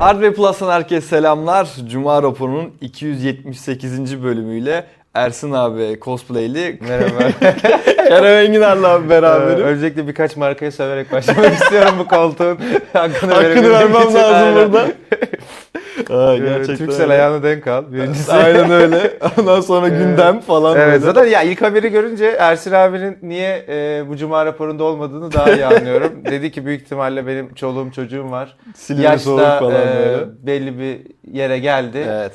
Ve Plus'tan herkese selamlar. Cuma raporunun 278. bölümüyle Ersin abi cosplayli Merhaba. Kerem Enginar'la Ee, beraberim. Öncelikle birkaç markayı söverek başlamak istiyorum bu koltuğun. Hakkını, Hakkını vermem için. lazım Aynen. burada. Aa, Ee, gerçekten Türksel ayağına denk al. Birincisi. Aynen öyle. Ondan sonra gündem falan Evet böyle. zaten ya ilk haberi görünce Ersin abinin niye e, bu cuma raporunda olmadığını daha iyi anlıyorum. Dedi ki büyük ihtimalle benim çoluğum çocuğum var. Silivri Yaşta falan e, böyle. belli bir yere geldi. Evet.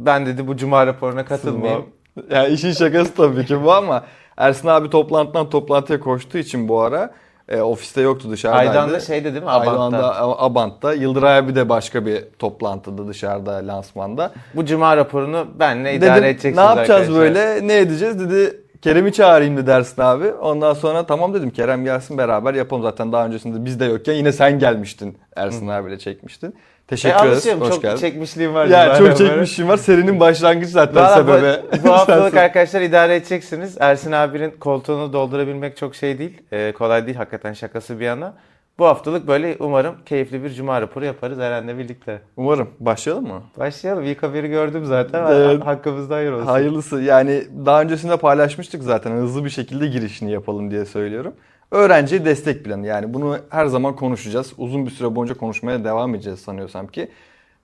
Ben dedi bu cuma raporuna katılmayayım. Ya işin şakası tabii ki bu ama Ersin abi toplantıdan toplantıya koştuğu için bu ara e, ofiste yoktu dışarıdaydı. Aydan'da şeyde değil mi? Abant'ta. Aydan'da, Abant'ta. Yıldıray abi de başka bir toplantıda dışarıda lansmanda. Bu cuma raporunu benle idare Dedim edeceksiniz ne yapacağız arkadaşlar. böyle ne edeceğiz dedi Kerem'i çağırayım dedi Ersin abi. Ondan sonra tamam dedim Kerem gelsin beraber yapalım zaten daha öncesinde biz de yokken yine sen gelmiştin Ersin abiyle çekmiştin. E, Teşekkür ederiz. alışığım. Hoş Çok geldin. çekmişliğim var. Ya cuma çok çekmişim var. Serinin başlangıcı zaten Valla bu, sebebi. bu haftalık arkadaşlar idare edeceksiniz. Ersin abinin koltuğunu doldurabilmek çok şey değil. Ee, kolay değil hakikaten şakası bir yana. Bu haftalık böyle umarım keyifli bir cuma raporu yaparız Eren'le birlikte. Umarım. Başlayalım mı? Başlayalım. İlk haberi gördüm zaten. Evet. Hakkımızda hayır olsun. Hayırlısı. Yani daha öncesinde paylaşmıştık zaten. Hızlı bir şekilde girişini yapalım diye söylüyorum. Öğrenci destek planı. Yani bunu her zaman konuşacağız. Uzun bir süre boyunca konuşmaya devam edeceğiz sanıyorsam ki.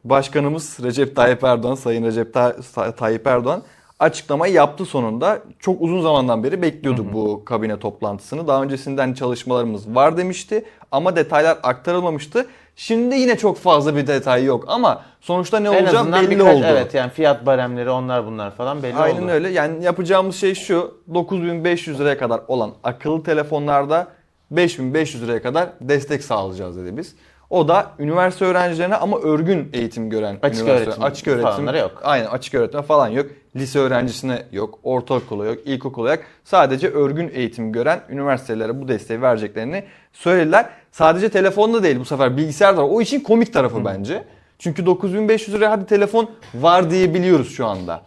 Başkanımız Recep Tayyip Erdoğan, Sayın Recep Ta- Tayyip Erdoğan açıklamayı yaptı sonunda. Çok uzun zamandan beri bekliyorduk bu kabine toplantısını. Daha öncesinden çalışmalarımız var demişti ama detaylar aktarılmamıştı. Şimdi yine çok fazla bir detay yok ama sonuçta ne en olacağı belli birkaç, oldu. evet yani fiyat baremleri onlar bunlar falan belli Aynen oldu. öyle. Yani yapacağımız şey şu. 9500 liraya kadar olan akıllı telefonlarda 5500 liraya kadar destek sağlayacağız dedi biz. O da üniversite öğrencilerine ama örgün eğitim gören Açık üniversite- öğretim açık öğretim yok. Aynen açık öğretim falan yok. Lise öğrencisine yok, ortaokula yok, ilkokula yok. Sadece örgün eğitim gören üniversitelere bu desteği vereceklerini söylediler. Sadece telefonda değil bu sefer bilgisayar da var. O işin komik tarafı bence. Çünkü 9500 liraya hadi telefon var diyebiliyoruz şu anda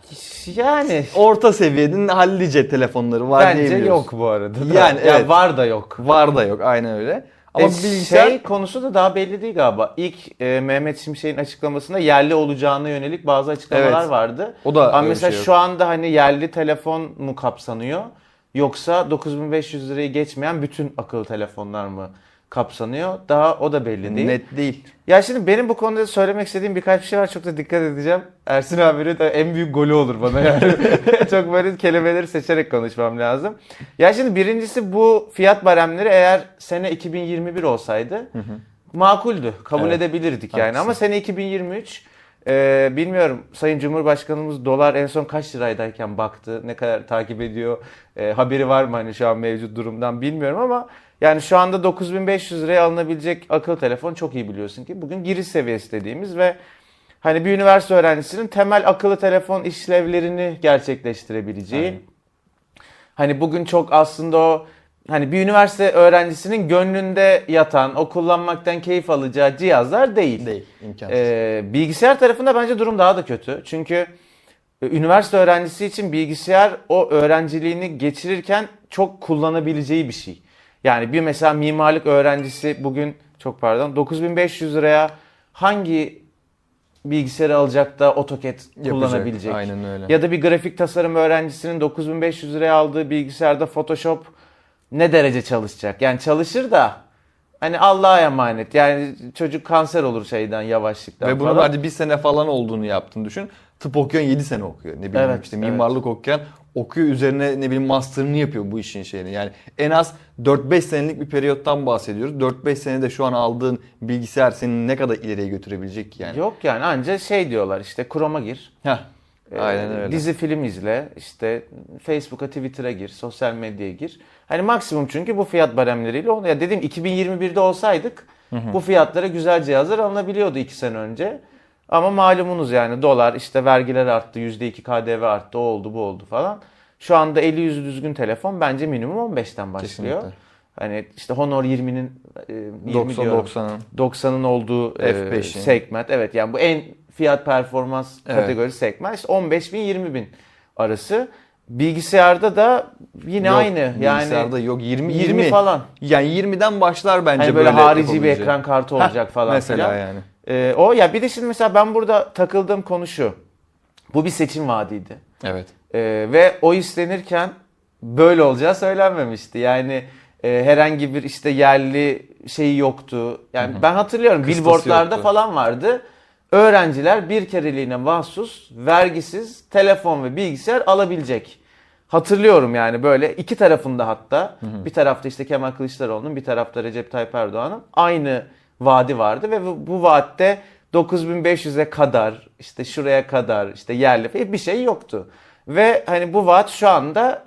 Yani orta seviyenin hallice telefonları var bence diyebiliyoruz. yok bu arada. da. Yani Ya evet. var da yok. Var da yok aynen öyle. Ama E, bilgisayar şey konusu da daha belli değil galiba. İlk e, Mehmet Şimşek'in açıklamasında yerli olacağına yönelik bazı açıklamalar Evet. vardı. O da Ama mesela şey yok. şu anda hani yerli telefon mu kapsanıyor yoksa 9500 lirayı geçmeyen bütün akıllı telefonlar mı kapsanıyor? Daha o da belli değil. net değil. Ya şimdi benim bu konuda söylemek istediğim birkaç bir şey var. Çok da dikkat edeceğim. Ersin abinin de en büyük golü olur bana yani. Çok böyle kelimeleri seçerek konuşmam lazım. Ya şimdi birincisi bu fiyat baremleri eğer sene 2021 olsaydı makuldü. Kabul Evet. edebilirdik yani. Haklısın. Ama sene 2023 e, bilmiyorum Sayın Cumhurbaşkanımız dolar en son kaç liraydayken baktı. Ne kadar takip ediyor. E, haberi var mı hani şu an mevcut durumdan bilmiyorum ama yani şu anda 9500 liraya alınabilecek akıllı telefon çok iyi biliyorsun ki bugün giriş seviyesi dediğimiz ve hani bir üniversite öğrencisinin temel akıllı telefon işlevlerini gerçekleştirebileceği. Aynen. Hani bugün çok aslında o hani bir üniversite öğrencisinin gönlünde yatan, o kullanmaktan keyif alacağı cihazlar değil. Değil. imkansız. Ee, bilgisayar tarafında bence durum daha da kötü. Çünkü e, üniversite öğrencisi için bilgisayar o öğrenciliğini geçirirken çok kullanabileceği bir şey. Yani bir mesela mimarlık öğrencisi bugün çok pardon 9500 liraya hangi bilgisayarı alacak da AutoCAD Yapacak. kullanabilecek? Aynen öyle. Ya da bir grafik tasarım öğrencisinin 9500 liraya aldığı bilgisayarda Photoshop ne derece çalışacak? Yani çalışır da hani Allah'a emanet. Yani çocuk kanser olur şeyden yavaşlıktan Ve bunu falan. hadi bir sene falan olduğunu yaptın düşün. Tıp okuyan 7 sene okuyor. Ne bileyim Evet, işte evet. mimarlık okuyan okuyor üzerine ne bileyim master'ını yapıyor bu işin şeyini. Yani en az 4-5 senelik bir periyottan bahsediyoruz. 4-5 senede şu an aldığın bilgisayar seni ne kadar ileriye götürebilecek ki yani. Yok yani anca şey diyorlar işte Chrome'a gir. Heh. Ee, Aynen öyle. Dizi film izle, işte Facebook'a, Twitter'a gir, sosyal medyaya gir. Hani maksimum çünkü bu fiyat baremleriyle onu ya dedim 2021'de olsaydık bu fiyatlara güzel cihazlar alınabiliyordu 2 sene önce. Ama malumunuz yani dolar işte vergiler arttı, %2 KDV arttı, o oldu bu oldu falan. Şu anda 50 yüzü düzgün telefon bence minimum 15'ten başlıyor. Kesinlikle. Hani işte Honor 20'nin e, 20 90 diyorum. 90'ın. 90'ın olduğu e, F5'in. segment. Evet yani bu en fiyat performans Evet. kategorisi segment. İşte 15 bin 20 bin arası. Bilgisayarda da yine Yok, aynı. Yani bilgisayarda yok 20 20, 20 falan. Yani 20'den başlar bence Hani böyle, böyle harici bir ekran kartı Heh, olacak falan Mesela filan. yani. Ee, o ya bir de şimdi mesela ben burada takıldığım konu şu. Bu bir seçim vaadiydi. Evet. Ee, ve o istenirken böyle olacağı söylenmemişti. Yani e, herhangi bir işte yerli şeyi yoktu. Yani ben hatırlıyorum Kıstası billboardlarda yoktu. falan vardı. Öğrenciler bir kereliğine mahsus, vergisiz telefon ve bilgisayar alabilecek. Hatırlıyorum yani böyle iki tarafında hatta bir tarafta işte Kemal Kılıçdaroğlu'nun bir tarafta Recep Tayyip Erdoğan'ın aynı vaadi vardı ve bu, bu vaatte 9500'e kadar işte şuraya kadar işte yerli bir şey yoktu. Ve hani bu vaat şu anda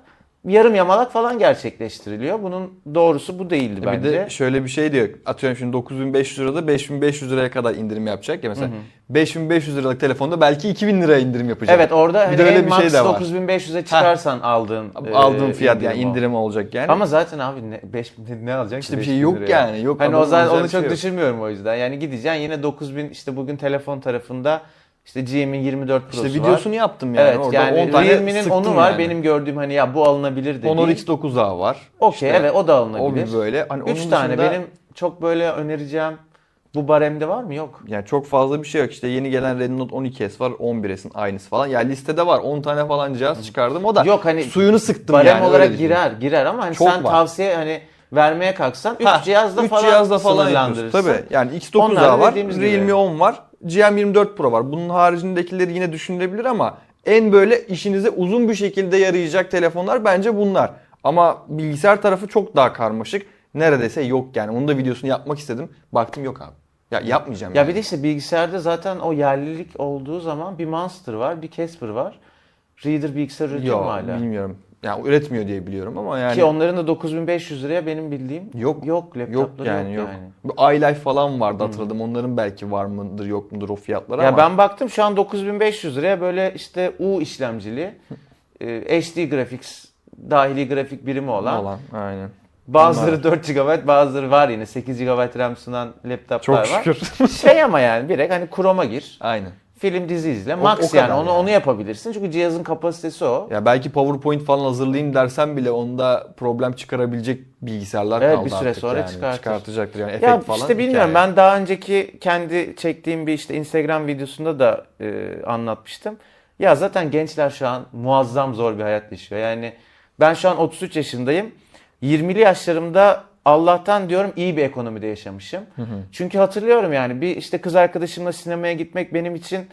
yarım yamalak falan gerçekleştiriliyor. Bunun doğrusu bu değildi Bir bence. de şöyle bir şey diyor. Atıyorum şimdi 9500 lirada 5500 liraya kadar indirim yapacak ya mesela. 5500 liralık telefonda belki 2000 liraya indirim yapacak. Evet orada Bir hani öyle bir max şey de var. 9500'e çıkarsan aldığın e, Aldığın fiyat yani indirim o. indirim olacak yani. Ama zaten abi ne, 5 ne, alacaksın İşte bir şey 5000 yok liraya? yani, yok, Hani o zaman onu bir şey çok yok. düşünmüyorum o yüzden. Yani gideceksin yine 9000 işte bugün telefon tarafında işte GM'in 24 Pro'su işte var. videosunu yaptım yani. Evet Orada yani 10 tane Realme'nin onu var yani. benim gördüğüm hani ya bu alınabilir dediğim. Honor X9A var. Okey İşte evet o da alınabilir. O böyle. Hani 3 onun tane dışında- benim çok böyle önereceğim bu baremde var mı? Yok. Yani çok fazla bir şey yok. İşte yeni gelen Redmi Note 12S var. 11S'in aynısı falan. Yani listede var. 10 tane falan cihaz çıkardım. O da Yok hani suyunu sıktım barem yani. öyle olarak diyeyim. girer girer ama hani Çok sen var. tavsiye hani vermeye kalksan 3 Ha, cihazla üç falan cihazla falan sınırlandırırsın. Tabii. Yani Onlar X9A da var. gibi. Realme 10 var. GM24 Pro var. Bunun haricindekileri yine düşünülebilir ama en böyle işinize uzun bir şekilde yarayacak telefonlar bence bunlar. Ama bilgisayar tarafı çok daha karmaşık. Neredeyse yok yani. Onun da videosunu yapmak istedim. Baktım yok abi. Ya yapmayacağım. Ya yani. bir de işte bilgisayarda zaten o yerlilik olduğu zaman bir Monster var, bir Casper var. Reader bilgisayar üretiyor mu Yok hala? bilmiyorum. Yani üretmiyor diye biliyorum ama yani Ki onların da 9500 liraya benim bildiğim Yok. yok yok laptopları yani yok. yani. Bu iLife falan vardı hatırladım. Onların belki var mıdır yok mudur o fiyatlar Ya ama ben baktım şu an 9500 liraya böyle işte U işlemcili e, HD Graphics dahili grafik birimi olan, olan aynen. bazıları 4 GB bazıları var yine 8 GB RAM sunan laptoplar Çok var. şükür. şey ama yani direkt hani Chrome'a gir. aynen. Film dizi izle. O- Max o kadar yani onu yani. onu yapabilirsin. Çünkü cihazın kapasitesi o. Ya belki PowerPoint falan hazırlayayım dersen bile onda problem çıkarabilecek bilgisayarlar Evet, kaldı bir süre sonra yani. çıkartır. Çıkartacaktır yani efekt Ya falan. işte bilmiyorum hikaye. ben daha önceki kendi çektiğim bir işte Instagram videosunda da e, anlatmıştım. Ya zaten gençler şu an muazzam zor bir hayat yaşıyor. Yani ben şu an 33 yaşındayım. 20'li yaşlarımda Allah'tan diyorum iyi bir ekonomide yaşamışım. Çünkü hatırlıyorum yani bir işte kız arkadaşımla sinemaya gitmek benim için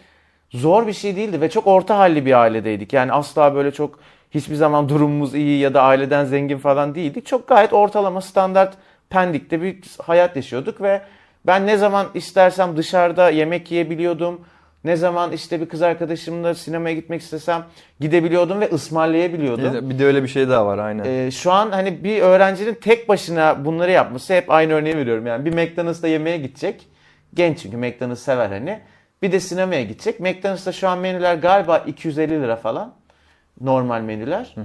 zor bir şey değildi ve çok orta halli bir ailedeydik. Yani asla böyle çok hiçbir zaman durumumuz iyi ya da aileden zengin falan değildik. Çok gayet ortalama standart Pendik'te bir hayat yaşıyorduk ve ben ne zaman istersem dışarıda yemek yiyebiliyordum. Ne zaman işte bir kız arkadaşımla sinemaya gitmek istesem gidebiliyordum ve ısmarlayabiliyordum. Bir de öyle bir şey daha var aynen. Ee, şu an hani bir öğrencinin tek başına bunları yapması hep aynı örneği veriyorum. Yani bir McDonald's'ta yemeğe gidecek. Genç çünkü McDonald's sever hani. Bir de sinemaya gidecek. McDonald's'ta şu an menüler galiba 250 lira falan. Normal menüler.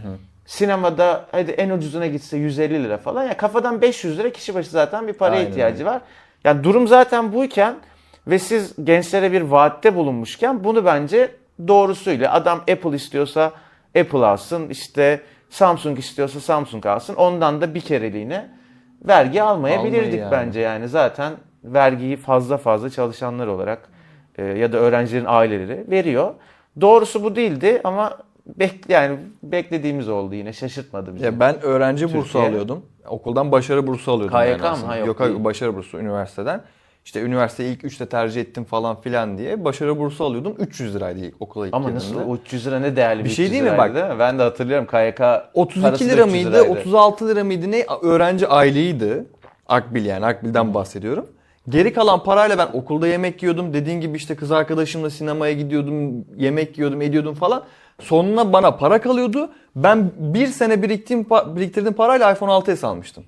Sinemada hadi en ucuzuna gitse 150 lira falan. Ya kafadan 500 lira kişi başı zaten bir paraya Aynen ihtiyacı var. Yani durum zaten buyken ve siz gençlere bir vaatte bulunmuşken bunu bence doğrusuyla adam Apple istiyorsa Apple alsın işte Samsung istiyorsa Samsung alsın ondan da bir kereliğine vergi almayabilirdik Almayı yani. bence yani zaten vergiyi fazla fazla çalışanlar olarak e, ya da öğrencilerin aileleri veriyor. Doğrusu bu değildi ama bek yani beklediğimiz oldu yine şaşırtmadı bizi. Ya ben öğrenci bursu Türkiye. alıyordum. Okuldan başarı bursu alıyordum. KYK mı? Ha, yok yok değil. başarı bursu üniversiteden. İşte üniversiteyi ilk 3'te tercih ettim falan filan diye başarı bursu alıyordum. 300 liraydı ilk okula ilk Ama nasıl o 300 lira ne değerli Bir bir şey 300 değil mi? Bak- değil mi? Ben de hatırlıyorum KYK 32 parası da lira 300 mıydı? liraydı. 36 lira mıydı ne? Öğrenci aylığıydı. Akbil yani Akbil'den bahsediyorum. Geri kalan parayla ben okulda yemek yiyordum. Dediğin gibi işte kız arkadaşımla sinemaya gidiyordum. Yemek yiyordum, ediyordum falan. Sonuna bana para kalıyordu. Ben bir sene biriktirdiğim, pa- biriktirdiğim parayla iPhone 6s almıştım.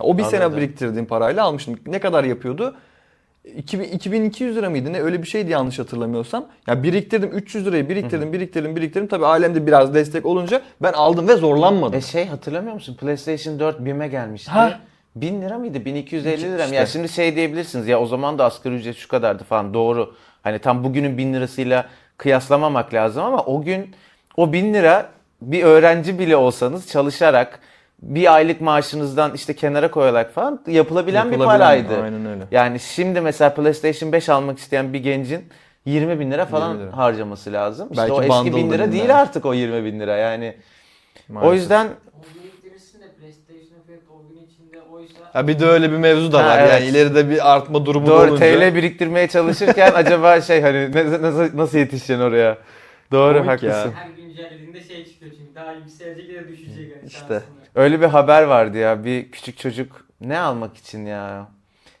O bir sene Anladım. biriktirdiğim parayla almıştım. Ne kadar yapıyordu? 2000, 2200 lira mıydı ne öyle bir şeydi yanlış hatırlamıyorsam. Ya biriktirdim 300 lirayı biriktirdim biriktirdim biriktirdim. Tabii ailemde biraz destek olunca ben aldım ve zorlanmadım. E şey hatırlamıyor musun? PlayStation 4 BİM'e gelmişti. Ha. 1000 lira mıydı? 1250 lira mı? İşte. Ya şimdi şey diyebilirsiniz ya o zaman da asgari ücret şu kadardı falan doğru. Hani tam bugünün 1000 lirasıyla kıyaslamamak lazım ama o gün o 1000 lira bir öğrenci bile olsanız çalışarak bir aylık maaşınızdan işte kenara koyarak falan yapılabilen, bir Yapılabilen, paraydı. aynen öyle. Yani şimdi mesela PlayStation 5 almak isteyen bir gencin 20 bin lira falan 20 lira. harcaması lazım. İşte Belki o eski bin lira değil artık o 20 bin lira yani. O Maalesef. yüzden O oysa Ha bir de öyle bir mevzu da Ha, var. evet. Yani ileride bir artma durumu doğru olunca. TL biriktirmeye çalışırken acaba şey hani ne- nasıl, nasıl yetişeceksin oraya? Doğru Komik ya. haklısın. her güncellediğinde şey çıkıyor çünkü daha yükselecek ya da düşecek. Yani İşte. şansına. Öyle bir haber vardı ya bir küçük çocuk ne almak için ya?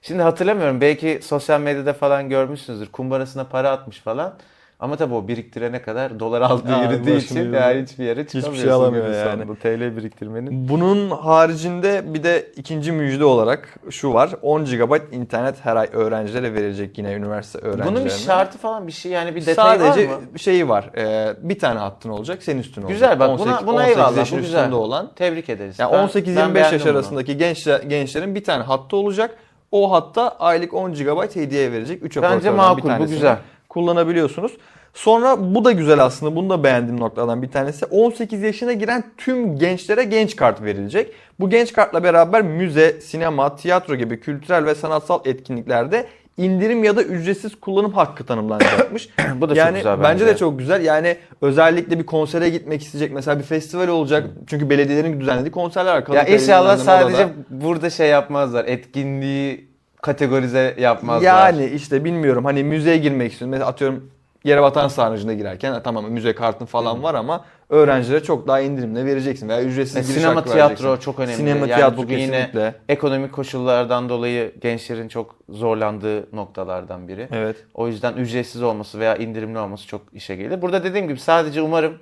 Şimdi hatırlamıyorum belki sosyal medyada falan görmüşsünüzdür. Kumbarasına para atmış falan. Ama tabii o biriktirene kadar dolar aldığı yürüdüğü başını için yani hiçbir yere Hiçbir şey çıkamıyorsun alamıyor yani. sonunda. TL biriktirmenin. Bunun haricinde bir de ikinci müjde olarak şu var. 10 GB internet her ay öğrencilere verilecek yine üniversite öğrencilerine. Bunun bir şartı falan bir şey yani bir detay Sadece var mı? şeyi var. Ee, bir tane hattın olacak, senin üstün olacak. Güzel bak buna, 18 buna 18 eyvallah yaşın bu güzel. üstünde olan. Tebrik ederiz. Yani Ben- 18-25 ben yaş arasındaki gençler, gençlerin bir tane hattı olacak. O hatta aylık 10 GB hediye verecek. 3 Bence makul bu güzel. Kullanabiliyorsunuz. Sonra bu da güzel aslında. Bunu da beğendiğim noktadan bir tanesi. 18 yaşına giren tüm gençlere genç kart verilecek. Bu genç kartla beraber müze, sinema, tiyatro gibi kültürel ve sanatsal etkinliklerde indirim ya da ücretsiz kullanım hakkı tanımlanacakmış. Bu da çok yani güzel bence bence. de çok güzel. Yani özellikle bir konsere gitmek isteyecek mesela bir festival olacak. Çünkü belediyelerin düzenlediği konserler var. Ya inşallah sadece Moda'da. burada şey yapmazlar. Etkinliği kategorize yapmazlar. Yani işte bilmiyorum hani müzeye girmek istiyorum. Mesela atıyorum Yerebatan Sarnıcı'na girerken ha, tamam müze kartın falan var ama öğrencilere çok daha indirimle vereceksin veya ücretsiz Ve giriş sinema tiyatro vereceksin. çok önemli. Sinema yani tiyatro bugün yine kesinlikle. ekonomik koşullardan dolayı gençlerin çok zorlandığı noktalardan biri. Evet. O yüzden ücretsiz olması veya indirimli olması çok işe gelir. Burada dediğim gibi sadece umarım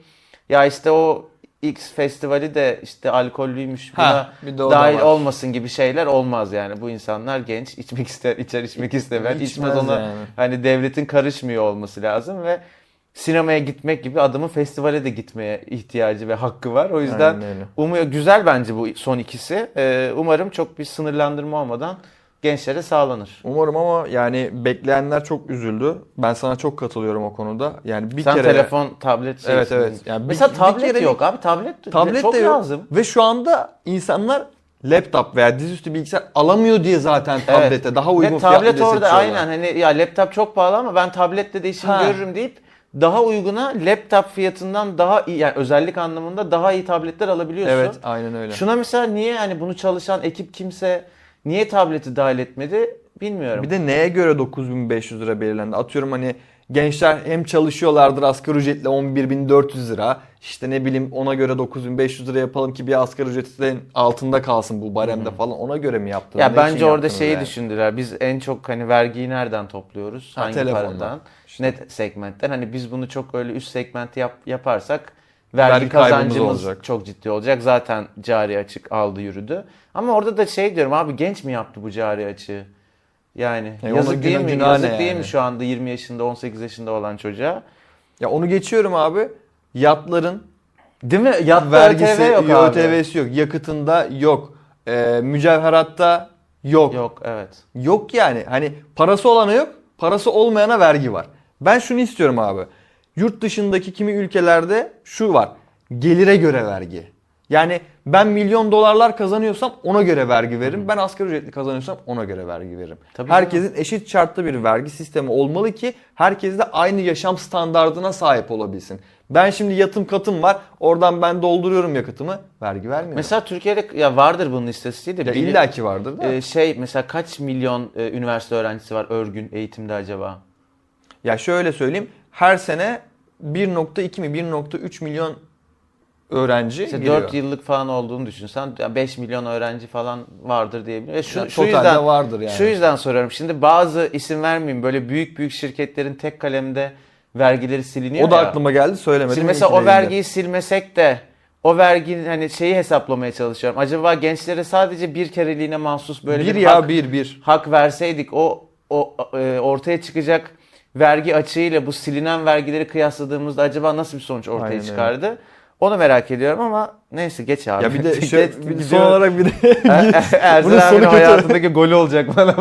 ya işte o X festivali de işte alkollüymüş buna Ha, bir dahil var. olmasın gibi şeyler olmaz yani. Bu insanlar genç, içmek ister, içer içmek istemez. İçmez İçmez ona yani. hani devletin karışmıyor olması lazım ve sinemaya gitmek gibi adamın festivale de gitmeye ihtiyacı ve hakkı var. O yüzden umuyor güzel bence bu son ikisi. Ee, umarım çok bir sınırlandırma olmadan gençlere sağlanır. Umarım ama yani bekleyenler çok üzüldü. Ben sana çok katılıyorum o konuda. Yani bir Sen kere telefon, tablet şey Evet, evet. Yani bir- Mesela bir tablet kere yok abi. Tablet, tablet çok de yok. lazım. Ve şu anda insanlar laptop veya dizüstü bilgisayar alamıyor diye zaten tablete daha uygun Ve fiyatlı tablet orada aynen hani ya laptop çok pahalı ama ben tablette de işimi Ha. görürüm deyip daha uyguna laptop fiyatından daha iyi yani özellik anlamında daha iyi tabletler alabiliyorsun. Evet aynen öyle. Şuna mesela niye hani bunu çalışan ekip kimse niye tableti dahil etmedi bilmiyorum. Bir de neye göre 9500 lira belirlendi? Atıyorum hani gençler hem çalışıyorlardır asgari ücretle 11400 lira. İşte ne bileyim ona göre 9500 lira yapalım ki bir asgari ücretin altında kalsın bu baremde falan. Ona göre mi yaptılar? Ya Ne bence orada şeyi yani? düşündüler. Biz en çok hani vergiyi nereden topluyoruz? Ha, Hangi telefondan. paradan? Net segmentten. Hani biz bunu çok öyle üst segment yap, yaparsak vergi, Vergi kazancımız olacak. çok ciddi olacak. Zaten cari açık aldı yürüdü. Ama orada da şey diyorum abi genç mi yaptı bu cari açığı? Yani E, yazık değil mi? Yazık ne değil yani? mi şu anda 20 yaşında 18 yaşında olan çocuğa? Ya onu geçiyorum abi. Yatların Değil mi? Yatta vergisi ÖTV yok abi. ÖTV'si yok. Yakıtında yok. Ee, mücevheratta yok. Yok evet. Yok yani. Hani parası olana yok, parası olmayana vergi var. Ben şunu istiyorum abi. Yurt dışındaki kimi ülkelerde şu var. Gelire göre vergi. Yani ben milyon dolarlar kazanıyorsam ona göre vergi veririm. Ben asgari ücretli kazanıyorsam ona göre vergi veririm. Tabii Herkesin eşit şartlı bir vergi sistemi olmalı ki herkes de aynı yaşam standardına sahip olabilsin. Ben şimdi yatım katım var. Oradan ben dolduruyorum yakıtımı. Vergi vermiyorum. Mesela Türkiye'de ya vardır bunun istatistiği de. ya illaki vardır da. Ee, şey mesela kaç milyon e, üniversite öğrencisi var örgün eğitimde acaba? Ya şöyle söyleyeyim. Her sene 1.2 mi 1.3 milyon öğrenci İşte giriyor. 4 yıllık falan olduğunu düşünsen ya 5 milyon öğrenci falan vardır diyebilirim. Ve şu, Ya şu yüzden vardır yani. Şu yüzden soruyorum. Şimdi bazı isim vermeyeyim böyle büyük büyük şirketlerin tek kalemde vergileri siliniyor O da ya. aklıma geldi söylemedim. Şimdi mesela o de vergiyi silmesek de o verginin hani şeyi hesaplamaya çalışıyorum. Acaba gençlere sadece bir kereliğine mahsus böyle bir bir, ya hak, bir bir. hak verseydik o o e, ortaya çıkacak vergi açığıyla bu silinen vergileri kıyasladığımızda acaba nasıl bir sonuç ortaya Aynen öyle. çıkardı? Onu merak ediyorum ama neyse geç abi. Ya bir de şöyle- bir son olarak bir de sonu abinin hayatındaki golü olacak bana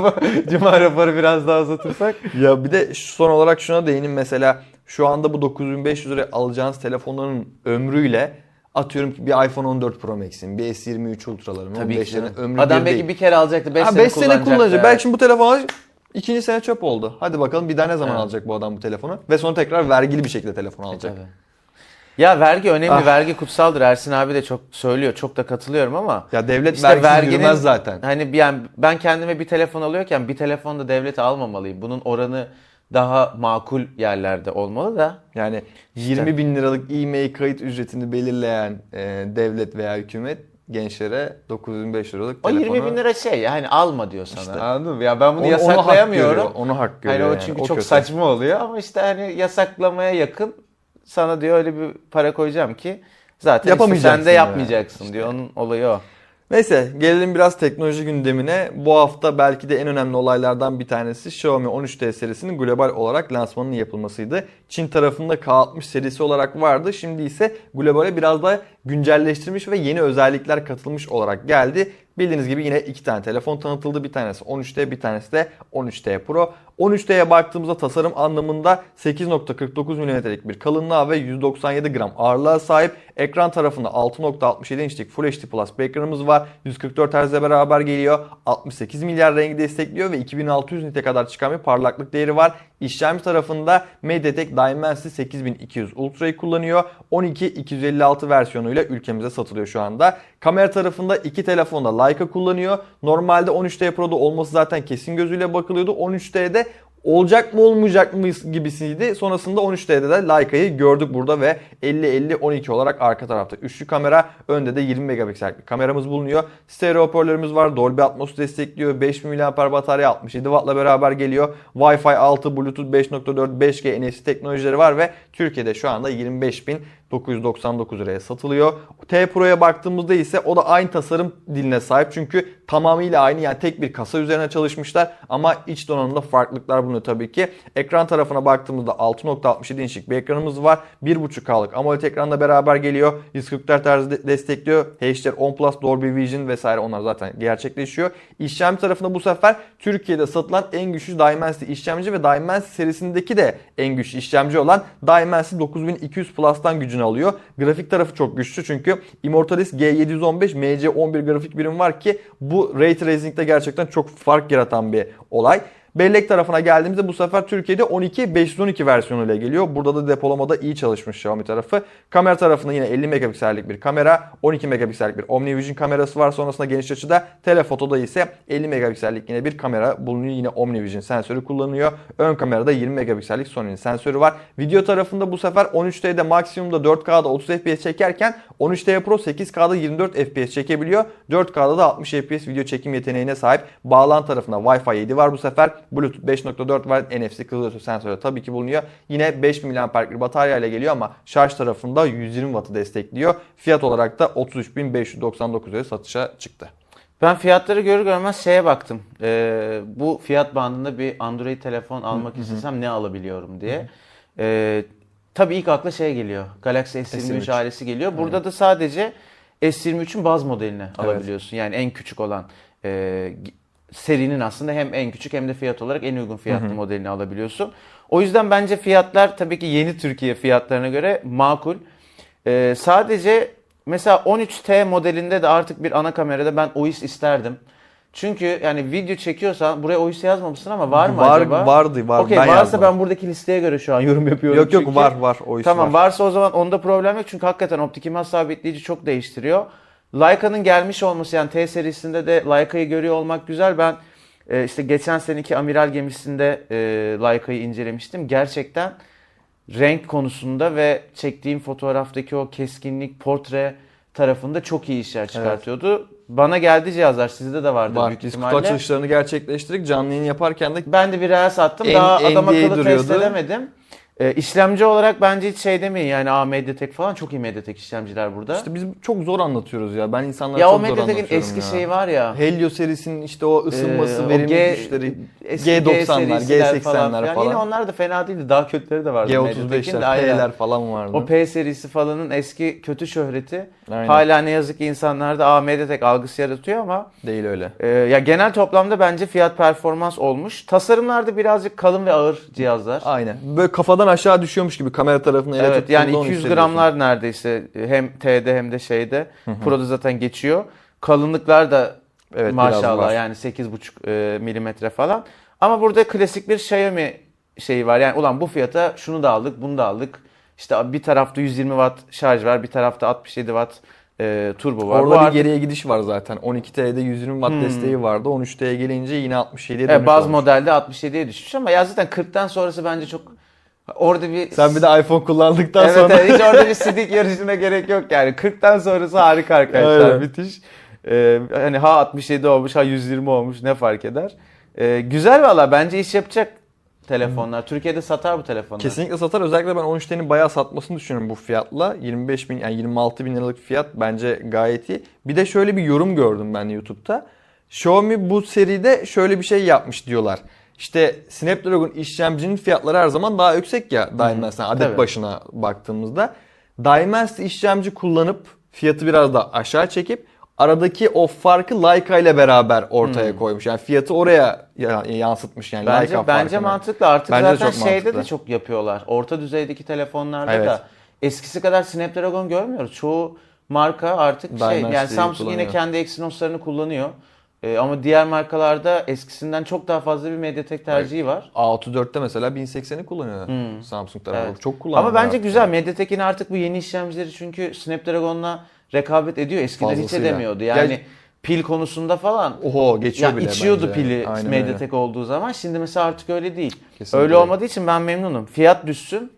Cuma raporu biraz daha uzatırsak. ya bir de son olarak şuna değinim mesela şu anda bu 9500 liraya alacağınız telefonların ömrüyle atıyorum ki bir iPhone 14 Pro Max'in, bir S23 Ultra'ların, Tabii ki 15'lerin canım. ömrü Adam bir belki değil. bir kere alacaktı 5 Ha, sene, beş sene kullanacak. Belki şimdi bu telefon alacak. İkinci sene çöp oldu. Hadi bakalım bir daha ne zaman Evet. alacak bu adam bu telefonu? Ve sonra tekrar vergili bir şekilde telefon alacak. Tabii. Ya vergi önemli, Ah. vergi kutsaldır. Ersin abi de çok söylüyor, çok da katılıyorum ama Ya devlet İşte verginin- zaten. hani bir- yani ben kendime bir telefon alıyorken bir telefon da devlete almamalıyım. Bunun oranı daha makul yerlerde olmalı da. Yani 20 bin liralık e-mail kayıt ücretini belirleyen e, devlet veya hükümet gençlere 9500 liralık O telefonu... 20 bin lira şey yani alma diyor sana. İşte. Anladın mı? Ya ben bunu Onu- onu hak yasaklayamıyorum. görüyor, Onu hak görüyor. Hani o yani. çünkü O çok kötü. saçma oluyor ama işte hani yasaklamaya yakın sana diyor öyle bir para koyacağım ki zaten Yapamayacaksın sen de yani. yapmayacaksın diyor. Onun olayı o. Neyse gelelim biraz teknoloji gündemine. Bu hafta belki de en önemli olaylardan bir tanesi Xiaomi 13T serisinin global olarak lansmanının yapılmasıydı. Çin tarafında K60 serisi olarak vardı. Şimdi ise globale biraz daha güncelleştirilmiş ve yeni özellikler katılmış olarak geldi. Bildiğiniz gibi yine iki tane telefon tanıtıldı. Bir tanesi 13T, bir tanesi de 13T Pro. 13T'ye baktığımızda tasarım anlamında 8.49 mm'lik bir kalınlığa ve 197 gram ağırlığa sahip. Ekran tarafında 6.67 inçlik Full HD Plus bir ekranımız var. 144 Hz'e beraber geliyor. 68 milyar rengi destekliyor ve 2600 nite kadar çıkan bir parlaklık değeri var. İşlemci tarafında MediaTek Dimensity 8200 Ultra'yı kullanıyor. 12256 versiyonuyla ülkemize satılıyor şu anda. Kamera tarafında iki telefonda Leica kullanıyor. Normalde 13T Pro'da olması zaten kesin gözüyle bakılıyordu. 13T'de olacak mı olmayacak mı gibisiydi. Sonrasında 13T'de de Leica'yı gördük burada ve 50-50-12 olarak arka tarafta üçlü kamera. Önde de 20 megapiksellik bir kameramız bulunuyor. Stereo hoparlörümüz var. Dolby Atmos destekliyor. 5000 mAh batarya 67 Watt'la beraber geliyor. Wi-Fi 6, Bluetooth 5.4, 5G NFC teknolojileri var ve Türkiye'de şu anda 25.999 liraya satılıyor. T Pro'ya baktığımızda ise o da aynı tasarım diline sahip. Çünkü tamamıyla aynı yani tek bir kasa üzerine çalışmışlar ama iç donanımda farklılıklar bulunuyor tabii ki. Ekran tarafına baktığımızda 6.67 inçlik bir ekranımız var. 1.5K'lık AMOLED ekranla beraber geliyor. 144 Hz de- destekliyor. HDR10 Plus, Dolby Vision vesaire onlar zaten gerçekleşiyor. İşlemci tarafında bu sefer Türkiye'de satılan en güçlü Dimensity işlemci ve Dimensity serisindeki de en güçlü işlemci olan Dimensity 9200 Plus'tan gücünü alıyor. Grafik tarafı çok güçlü çünkü Immortalis G715 MC11 grafik birim var ki bu Ray Tracing'de gerçekten çok fark yaratan bir olay. Bellek tarafına geldiğimizde bu sefer Türkiye'de 12 512 versiyonuyla geliyor. Burada da depolamada iyi çalışmış Xiaomi tarafı. Kamera tarafında yine 50 megapiksellik bir kamera, 12 megapiksellik bir OmniVision kamerası var. Sonrasında geniş açıda telefotoda ise 50 megapiksellik yine bir kamera bulunuyor. Yine OmniVision sensörü kullanılıyor. Ön kamerada 20 megapiksellik Sony'nin sensörü var. Video tarafında bu sefer 13T'de maksimumda 4K'da 30 FPS çekerken 13T Pro 8K'da 24 FPS çekebiliyor. 4K'da da 60 FPS video çekim yeteneğine sahip. Bağlantı tarafında Wi-Fi 7 var bu sefer. Bluetooth 5.4 var. NFC kızılötesi sensörü tabii ki bulunuyor. Yine 5000 mAh'lik batarya ile geliyor ama şarj tarafında 120 Watt'ı destekliyor. Fiyat olarak da 33.599 liraya satışa çıktı. Ben fiyatları görür görmez şeye baktım. Ee, bu fiyat bandında bir Android telefon almak istesem ne alabiliyorum diye. Ee, tabii ilk akla şey geliyor. Galaxy S23 S23. ailesi geliyor. Burada da sadece S23'ün baz modelini alabiliyorsun. Yani en küçük olan e, serinin aslında hem en küçük hem de fiyat olarak en uygun fiyatlı modelini alabiliyorsun. O yüzden bence fiyatlar tabii ki yeni Türkiye fiyatlarına göre makul. Ee, sadece mesela 13T modelinde de artık bir ana kamerada ben OIS isterdim. Çünkü yani video çekiyorsan buraya OIS yazmamışsın ama var mı Var- acaba? vardı, var. Okey varsa yazdım. ben buradaki listeye göre şu an yorum yapıyorum. Yok yok çünkü. var var o iş Tamam var. varsa o zaman onda problem yok çünkü hakikaten optik imaj sabitleyici çok değiştiriyor. Leica'nın gelmiş olması yani T serisinde de Leica'yı görüyor olmak güzel. Ben e, işte geçen seneki amiral gemisinde e, Leica'yı incelemiştim. Gerçekten renk konusunda ve çektiğim fotoğraftaki o keskinlik, portre tarafında çok iyi işler çıkartıyordu. Bana geldi cihazlar sizde de vardır Var. büyük Biz kutu ihtimalle. açılışlarını gerçekleştirdik. Canlı yayın yaparken de Ben de bir reels attım. En- Daha adam akıllı test edemedim. Ee, işlemci olarak bence hiç şey demeyin yani A Mediatek falan çok iyi Mediatek işlemciler burada. işte biz çok zor anlatıyoruz ya. Ben insanlara ya o çok zor Mediatek'in anlatıyorum eski ya. şeyi var ya. Helio serisinin işte o ısınması, Ee, verimli G- güçleri, eski G90'lar, serisiler G80'ler falan. Yine onlar da fena değildi. Daha kötüleri de vardı. Mediatek'in de, G35'ler, aynen. P'ler falan vardı. O P serisi falanın eski kötü şöhreti Aynen. hala ne yazık ki insanlarda A Mediatek algısı yaratıyor ama Değil öyle. e, ya genel toplamda bence fiyat performans olmuş. Tasarımlarda birazcık kalın ve ağır cihazlar. Aynen. Böyle kafadan Pro'dan aşağı düşüyormuş gibi kamera tarafına ele Evet yani tuttuğunda onu 200 hissediyorsun. gramlar neredeyse hem T'de hem de şeyde. Pro'da zaten geçiyor. Kalınlıklar da Evet, maşallah yani 8,5 e, milimetre falan. Ama burada klasik bir Xiaomi şeyi var. Yani ulan bu fiyata şunu da aldık, bunu da aldık. İşte bir tarafta 120 watt şarj var, bir tarafta 67 watt e, turbo var. Orada Bu bir artık- geriye gidiş var zaten. 12T'de 120 watt Hmm. desteği vardı. 13T'ye gelince yine 67'ye Evet, dönüş bazı olmuş. modelde 67'ye düşmüş ama ya zaten 40'tan sonrası bence çok orada bir Sen bir de iPhone kullandıktan evet, sonra evet, hiç orada bir sidik yarışına gerek yok yani. 40'tan sonrası harika arkadaşlar. Aynen. Müthiş. Ee, hani ha 67 olmuş ha 120 olmuş ne fark eder. Ee, güzel valla bence iş yapacak telefonlar. Türkiye'de satar bu telefonlar. kesinlikle satar. Özellikle ben 13T'nin bayağı satmasını düşünüyorum bu fiyatla. 25 bin yani 26 bin liralık fiyat bence gayet iyi. Bir de şöyle bir yorum gördüm ben YouTube'da. Xiaomi bu seride şöyle bir şey yapmış diyorlar. İşte Snapdragon işlemcinin fiyatları her zaman daha yüksek ya Dimensity adet Tabii. başına baktığımızda. Dimensity işlemci kullanıp fiyatı biraz da aşağı çekip aradaki o farkı Leica ile beraber ortaya koymuş. Yani fiyatı oraya ya- yansıtmış yani Leica Bence bence farkını. mantıklı. Artık Bence de zaten çok şeyde de mantıklı. çok yapıyorlar. Orta düzeydeki telefonlarda Evet. da eskisi kadar Snapdragon görmüyoruz. Çoğu marka artık şey yani Dimensity'yi Samsung yine kendi Exynos'larını kullanıyor. Ee, ama diğer markalarda eskisinden çok daha fazla bir MediaTek tercihi var. A34'te mesela 1080'i kullanıyor Samsung tarafı. Evet. Çok kullanıyor. Ama bence güzel. MediaTek'in artık bu yeni işlemcileri çünkü Snapdragon'la rekabet ediyor. Eskiden hiç Fazlasıyla. edemiyordu. Yani Ya- pil konusunda falan Oho geçiyor ya bile içiyordu bence. pili Aynen öyle. Mediatek olduğu zaman. Şimdi mesela artık öyle değil. Kesinlikle öyle öyle. olmadığı için ben memnunum. Fiyat düşsün,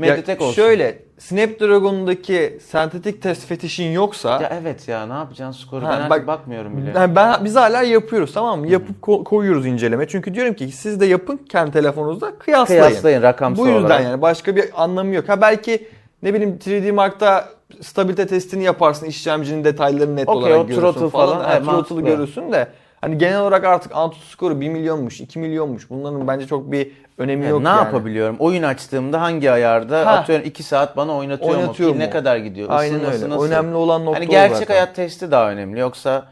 Mediatek Ya olsun. Şöyle Snapdragon'daki sentetik test fetişin yoksa Ya evet ya ne yapacaksın skoru? Ha, ben artık bak- bakmıyorum bile. yani ben biz hala yapıyoruz tamam mı? Yapıp ko- koyuyoruz inceleme. Çünkü diyorum ki siz de yapın kendi telefonunuzda kıyaslayın. Kıyaslayın rakamsal Bu yüzden olarak. yani başka bir anlamı yok. Ha belki ne bileyim 3D Mark'ta stabilite testini yaparsın, işlemcinin detaylarını net Okey, olarak o görürsün throttle falan. falan, Ha, evet, throttle'ı mantıklı. görürsün de hani genel olarak artık Antutu skoru 1 milyonmuş, 2 milyonmuş. Bunların bence çok bir önemi Yani yok ne yani. yapabiliyorum? Oyun açtığımda hangi ayarda Ha. atıyorum 2 saat bana oynatıyor, Oynatıyor mu? Mu? ne kadar gidiyor? Aynen Isınması öyle. nasıl? Önemli olan nokta Hani gerçek zaten. hayat testi daha önemli. Yoksa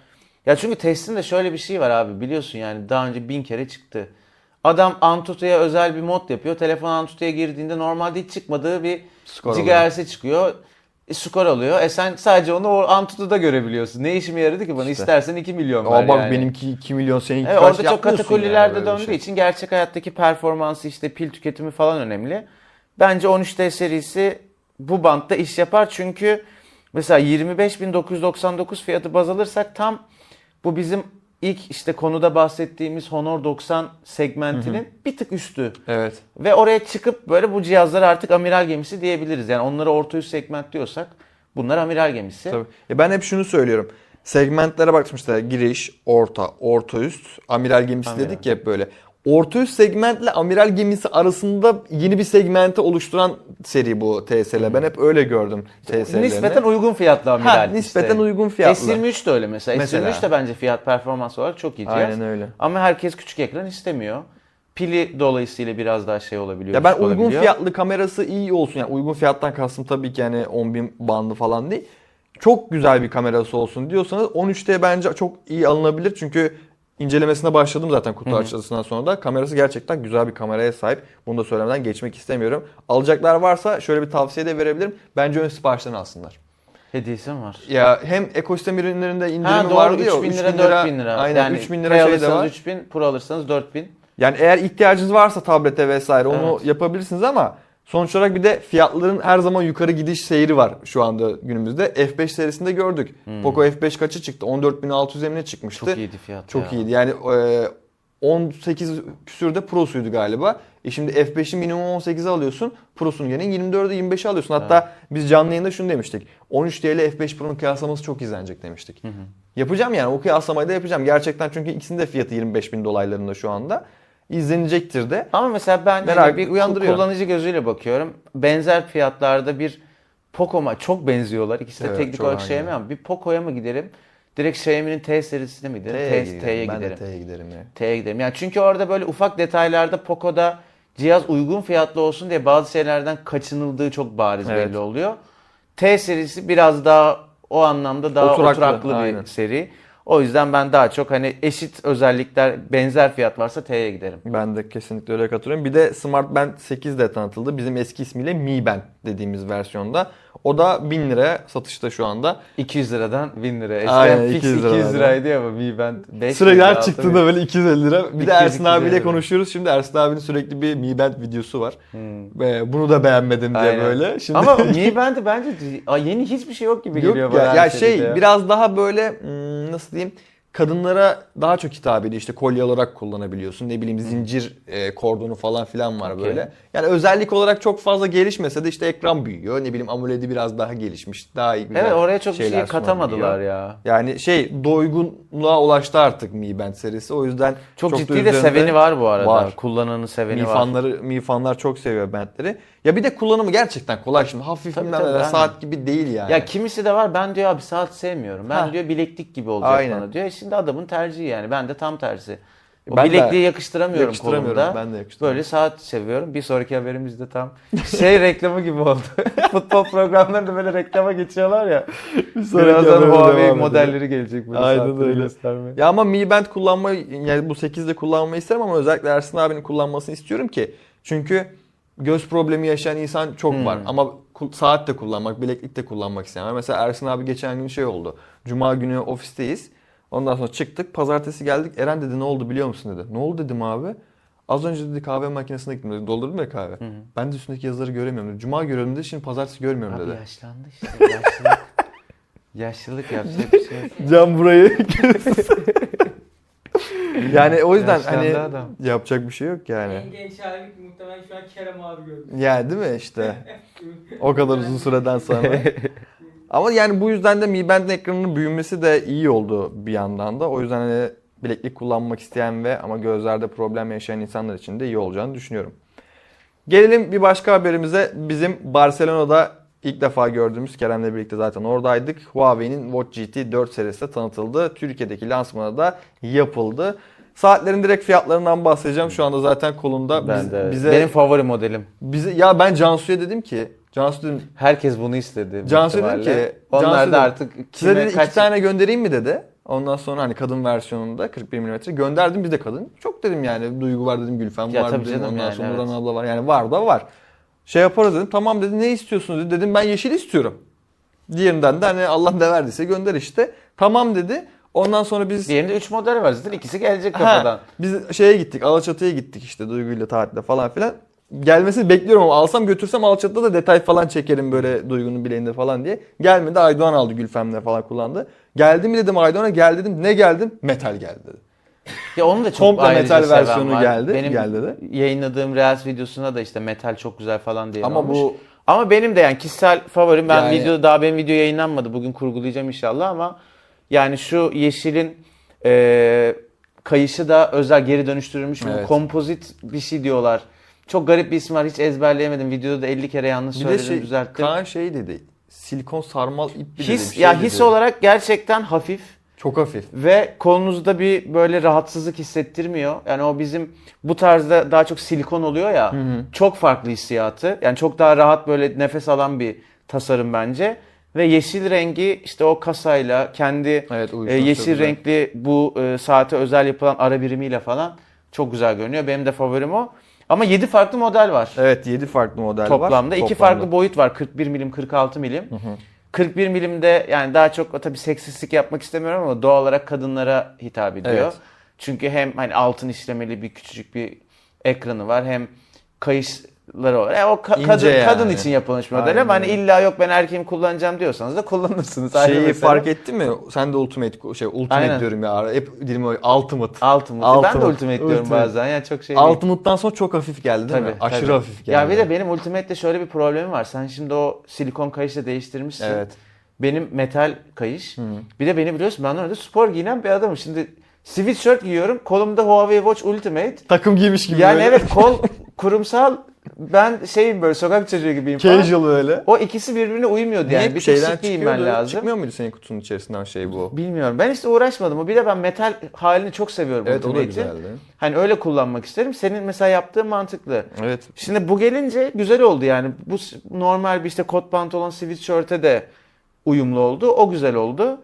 ya çünkü testin de şöyle bir şey var abi biliyorsun yani daha önce bin kere çıktı. Adam Antutu'ya özel bir mod yapıyor. Telefon Antutu'ya girdiğinde normalde hiç çıkmadığı bir gigahertz'e çıkıyor. E, skor alıyor. E sen sadece onu o Antutu'da görebiliyorsun. Ne işime yaradı ki bana? İstersen 2 milyon Aa var bak yani. benimki 2 milyon seninki Evet, orada çok yapmıyorsun katakullilerde yani döndüğü şey. için gerçek hayattaki performansı işte pil tüketimi falan önemli. Bence 13T serisi bu bantta iş yapar çünkü mesela 25.999 fiyatı baz alırsak tam bu bizim ilk işte konuda bahsettiğimiz Honor 90 segmentinin bir tık üstü. Evet. Ve oraya çıkıp böyle bu cihazlar artık amiral gemisi diyebiliriz. Yani onları orta üst segment diyorsak bunlar amiral gemisi. Tabii. Ya ben hep şunu söylüyorum. Segmentlere baktım işte giriş, orta, orta üst, amiral gemisi Amiral. dedik ya hep böyle. Orta üst segmentle amiral gemisi arasında yeni bir segmenti oluşturan seri bu TSL. Ben hep öyle gördüm TSL'lerini. Nispeten uygun fiyatlı amiral. Ha, nispeten işte. uygun fiyatlı. S23 de öyle mesela. Mesela. S23 de bence fiyat performans olarak çok iyi cihaz. Aynen öyle. Ama herkes küçük ekran istemiyor. Pili dolayısıyla biraz daha şey olabiliyor. Ya ben uygun olabiliyor. fiyatlı kamerası iyi olsun. Yani uygun fiyattan kastım tabii ki yani 10 bin bandı falan değil. Çok güzel bir kamerası olsun diyorsanız 13T bence çok iyi alınabilir. Çünkü incelemesine başladım zaten kutu açılısından sonra da. Kamerası gerçekten güzel bir kameraya sahip. Bunu da söylemeden geçmek istemiyorum. Alacaklar varsa şöyle bir tavsiye de verebilirim. Bence ön siparişten alsınlar. Hediyesi mi var? Ya hem ekosistem ürünlerinde indirimi Ha doğru vardı ya. 3000 lira, 3000 4000 lira. Aynen yani 3000 lira şey de var. 3000, Pro alırsanız 4000. Yani eğer ihtiyacınız varsa tablete vesaire onu Evet. yapabilirsiniz ama sonuç olarak bir de fiyatların her zaman yukarı gidiş seyri var şu anda günümüzde. F5 serisinde gördük. Poco F5 kaça çıktı? 14.600 emine çıkmıştı. Hmm. Çok iyiydi fiyat Çok ya. iyiydi. Yani e, 18 küsürde Pro'suydu galiba. E şimdi F5'i minimum 18'e alıyorsun. Pro'sunu gene 24'e 25'e alıyorsun. Hatta biz canlı yayında şunu demiştik. 13 TL F5 Pro'nun kıyaslaması çok izlenecek demiştik. Yapacağım yani o kıyaslamayı da yapacağım. Gerçekten çünkü ikisinin de fiyatı 25 bin dolaylarında şu anda. İzlenecektir de. Ama mesela ben Merak hani bir uyandırıyor. kullanıcı gözüyle bakıyorum. Benzer fiyatlarda bir Poco'ma çok benziyorlar. İkisi de Evet, teknik olarak aynı. Xiaomi ama bir Poco'ya mı giderim? Direkt Xiaomi'nin T serisine mi giderim? T'ye giderim. T'ye Ben de giderim. T'ye giderim ya. T'ye giderim. Yani çünkü orada böyle ufak detaylarda Poco'da cihaz uygun fiyatlı olsun diye bazı şeylerden kaçınıldığı çok bariz Evet. belli oluyor. T serisi biraz daha o anlamda daha Oturaklı, oturaklı, bir aynen. seri. O yüzden ben daha çok hani eşit özellikler, benzer fiyat varsa T'ye giderim. Ben de kesinlikle öyle katılıyorum. Bir de Smart Band 8 de tanıtıldı. Bizim eski ismiyle Mi Band dediğimiz versiyonda. O da 1000 liraya satışta şu anda. 200 liradan 1000 lira. Eskiden Aynen, fix 200 200, liradan. liraydı ama Mi Band 5 Sıra çıktığında böyle 250 lira. Bir de 200, Ersin 250 abiyle lira. konuşuyoruz. Şimdi Ersin abinin sürekli bir Mi Band videosu var. Hmm. Ve bunu da beğenmedim diye Aynen. böyle. Şimdi Ama Mi Band'de bence yeni hiçbir şey yok gibi Yok geliyor ya, bana. ya her şey ya. biraz daha böyle hmm, nasıl diyeyim kadınlara daha çok hitap ediyor. İşte kolye olarak kullanabiliyorsun. Ne bileyim zincir e, kordonu falan filan var Okey. böyle. Yani özellik olarak çok fazla gelişmese de işte ekran büyüyor. Ne bileyim AMOLED'i biraz daha gelişmiş. Daha iyi güzel Evet oraya çok bir şey katamadılar ya. Yani şey doygunluğa ulaştı artık Mi Band serisi. O yüzden Çok, da ciddi de seveni var bu arada. Var. Kullananı seveni Mi var. fanları, Mi fanlar çok seviyor bandleri. Ya bir de kullanımı gerçekten kolay şimdi. Hafif Tabii, saat gibi değil yani. Ya kimisi de var ben diyor abi saat sevmiyorum. Ben Ha. diyor bileklik gibi olacak Aynen. bana diyor. E Şimdi adamın tercihi yani. Ben de tam tersi. O Ben bilekliği yakıştıramıyorum, yakıştıramıyorum, kolumda. ben de yakıştıramıyorum. Böyle saat seviyorum. Bir sonraki haberimiz de tam şey reklamı gibi oldu. Futbol programlarında böyle reklama geçiyorlar ya. sonraki Birazdan Huawei edelim. modelleri gelecek böyle Aynen öyle. göstermeye. Ya ama Mi Band kullanmayı yani bu 8'de kullanmayı isterim ama özellikle Ersin abinin kullanmasını istiyorum ki çünkü göz problemi yaşayan insan çok Hmm. var ama saat de kullanmak, bileklik de kullanmak isteyen var. Mesela Ersin abi geçen gün şey oldu. Cuma günü ofisteyiz. Ondan sonra çıktık. Pazartesi geldik. Eren dedi ne oldu biliyor musun dedi. Ne oldu dedim abi. Az önce dedi kahve makinesine gittim dedi. Doldurdum ya kahve. Ben de üstündeki yazıları göremiyorum dedi. Cuma görüyorum dedi. Şimdi pazartesi görmüyorum Abi dedi. yaşlandı işte. Yaşlılık. Yaşlılık yapacak bir şey. Can burayı Yani o yüzden Yaşlandı hani adam. yapacak bir şey yok yani. En genç hali muhtemelen şu an Kerem abi gördü. Yani değil mi işte. O kadar uzun süreden sonra. Ama yani bu yüzden de Mi Band'in ekranının büyümesi de iyi oldu bir yandan da. O yüzden hani bileklik kullanmak isteyen ve ama gözlerde problem yaşayan insanlar için de iyi olacağını düşünüyorum. Gelelim bir başka haberimize. Bizim Barcelona'da ilk defa gördüğümüz Kerem'le birlikte zaten oradaydık. Huawei'nin Watch GT 4 serisi de tanıtıldı. Türkiye'deki lansmanı da yapıldı. Saatlerin direkt fiyatlarından bahsedeceğim. Şu anda zaten kolumda. Ben Biz- de. bize, Benim favori modelim. bize ya ben Cansu'ya dedim ki Cansu dedim Herkes bunu istedi. Cansu dedi muhtemelen. ki- Onlar Cansu da artık Size kime dedi kaç iki tane göndereyim mi dedi. Ondan sonra hani kadın versiyonunda 41 mm gönderdim biz de kadın. Çok dedim yani Duygu var dedim Gülfem Ya var tabii dedim. canım Ondan yani, sonra evet. Nurhan abla var. Yani var da var. Şey yaparız dedim. Tamam dedi ne istiyorsunuz dedi. Dedim ben yeşil istiyorum. Diğerinden de hani Allah ne verdiyse gönder işte. Tamam dedi. Ondan sonra biz Diğerinde 3 model var zaten. ikisi gelecek Ha, kafadan. biz şeye gittik. Alaçatı'ya gittik işte Duygu'yla tatilde falan filan. Gelmesini bekliyorum ama alsam götürsem Alaçatı'da da detay falan çekerim böyle Duygu'nun bileğinde falan diye. Gelmedi Aydoğan aldı Gülfem'le falan kullandı. Geldi mi dedim Aydoğan'a gel dedim. Ne geldim? Metal geldi dedi. Ya onu da çok Komple metal versiyonu var. geldi, Benim geldi de. yayınladığım Reels videosuna da işte metal çok güzel falan diye Ama almış. bu Ama benim de yani kişisel favorim. Ben Yani- video daha benim video yayınlanmadı. Bugün kurgulayacağım inşallah ama yani şu yeşilin e, kayışı da özel geri dönüştürülmüş mü? Evet. Kompozit bir şey diyorlar. Çok garip bir isim var. Hiç ezberleyemedim. Videoda da 50 kere yanlış bir de söyledim, şey düzelttim. Kaan şey dedi. Silikon sarmal ip bir dedi, his bir şey ya dedi. his olarak gerçekten hafif. çok hafif. Ve kolunuzda bir böyle rahatsızlık hissettirmiyor. Yani o bizim bu tarzda daha çok silikon oluyor ya. Çok farklı hissiyatı. Yani çok daha rahat böyle nefes alan bir tasarım bence. Ve yeşil rengi işte o kasayla kendi Evet, e, yeşil güzel. renkli bu e, saate özel yapılan ara birimiyle falan çok güzel görünüyor. Benim de favorim o. Ama 7 farklı model var. Evet 7 farklı model var. Toplamda iki Toplamda. farklı boyut var. 41 milim, 46 milim. 41 milimde yani daha çok tabii seksistlik yapmak istemiyorum ama doğal olarak kadınlara hitap ediyor. Evet. Çünkü hem hani altın işlemeli bir küçücük bir ekranı var hem kayışları var. Yani o ka- kadın yani. kadın için yapılmış model Aynen ama hani öyle. illa yok ben erkeğim kullanacağım diyorsanız da kullanırsınız. Şeyi mesele. fark ettin mi? Sen de Ultimate şey Ultimate Aynen. diyorum ya. Hep dilim o Ultimate. Ultimate. Ben de Ultimate. Ultimate diyorum bazen. Yani çok şey. Ultimate'dan sonra çok hafif geldi değil mi? Tabii, Aşırı tabii. hafif geldi. Ya bir de benim Ultimate'de şöyle bir problemim var. Sen şimdi o silikon kayışla değiştirmişsin. Evet. Benim metal kayış. Bir de beni biliyorsun ben normalde spor giyinen bir adamım. Şimdi sweatshirt giyiyorum. Kolumda Huawei Watch Ultimate. Takım giymiş gibi Yani böyle. evet kol kurumsal ben şeyim böyle sokak çocuğu gibiyim falan. Casual öyle. O ikisi birbirine uymuyordu yani. Niye bir şeyden giyinmen çıkıyordu? lazım. Çıkmıyor muydu senin kutunun içerisinden şey bu? Bilmiyorum. Ben işte uğraşmadım. O bir de ben metal halini çok seviyorum Evet o da güzeldi. Hani öyle kullanmak isterim. Senin mesela yaptığın mantıklı. Evet. Şimdi bu gelince güzel oldu yani. Bu normal bir işte kot pantolon sweatshirt'e de uyumlu oldu. O güzel oldu.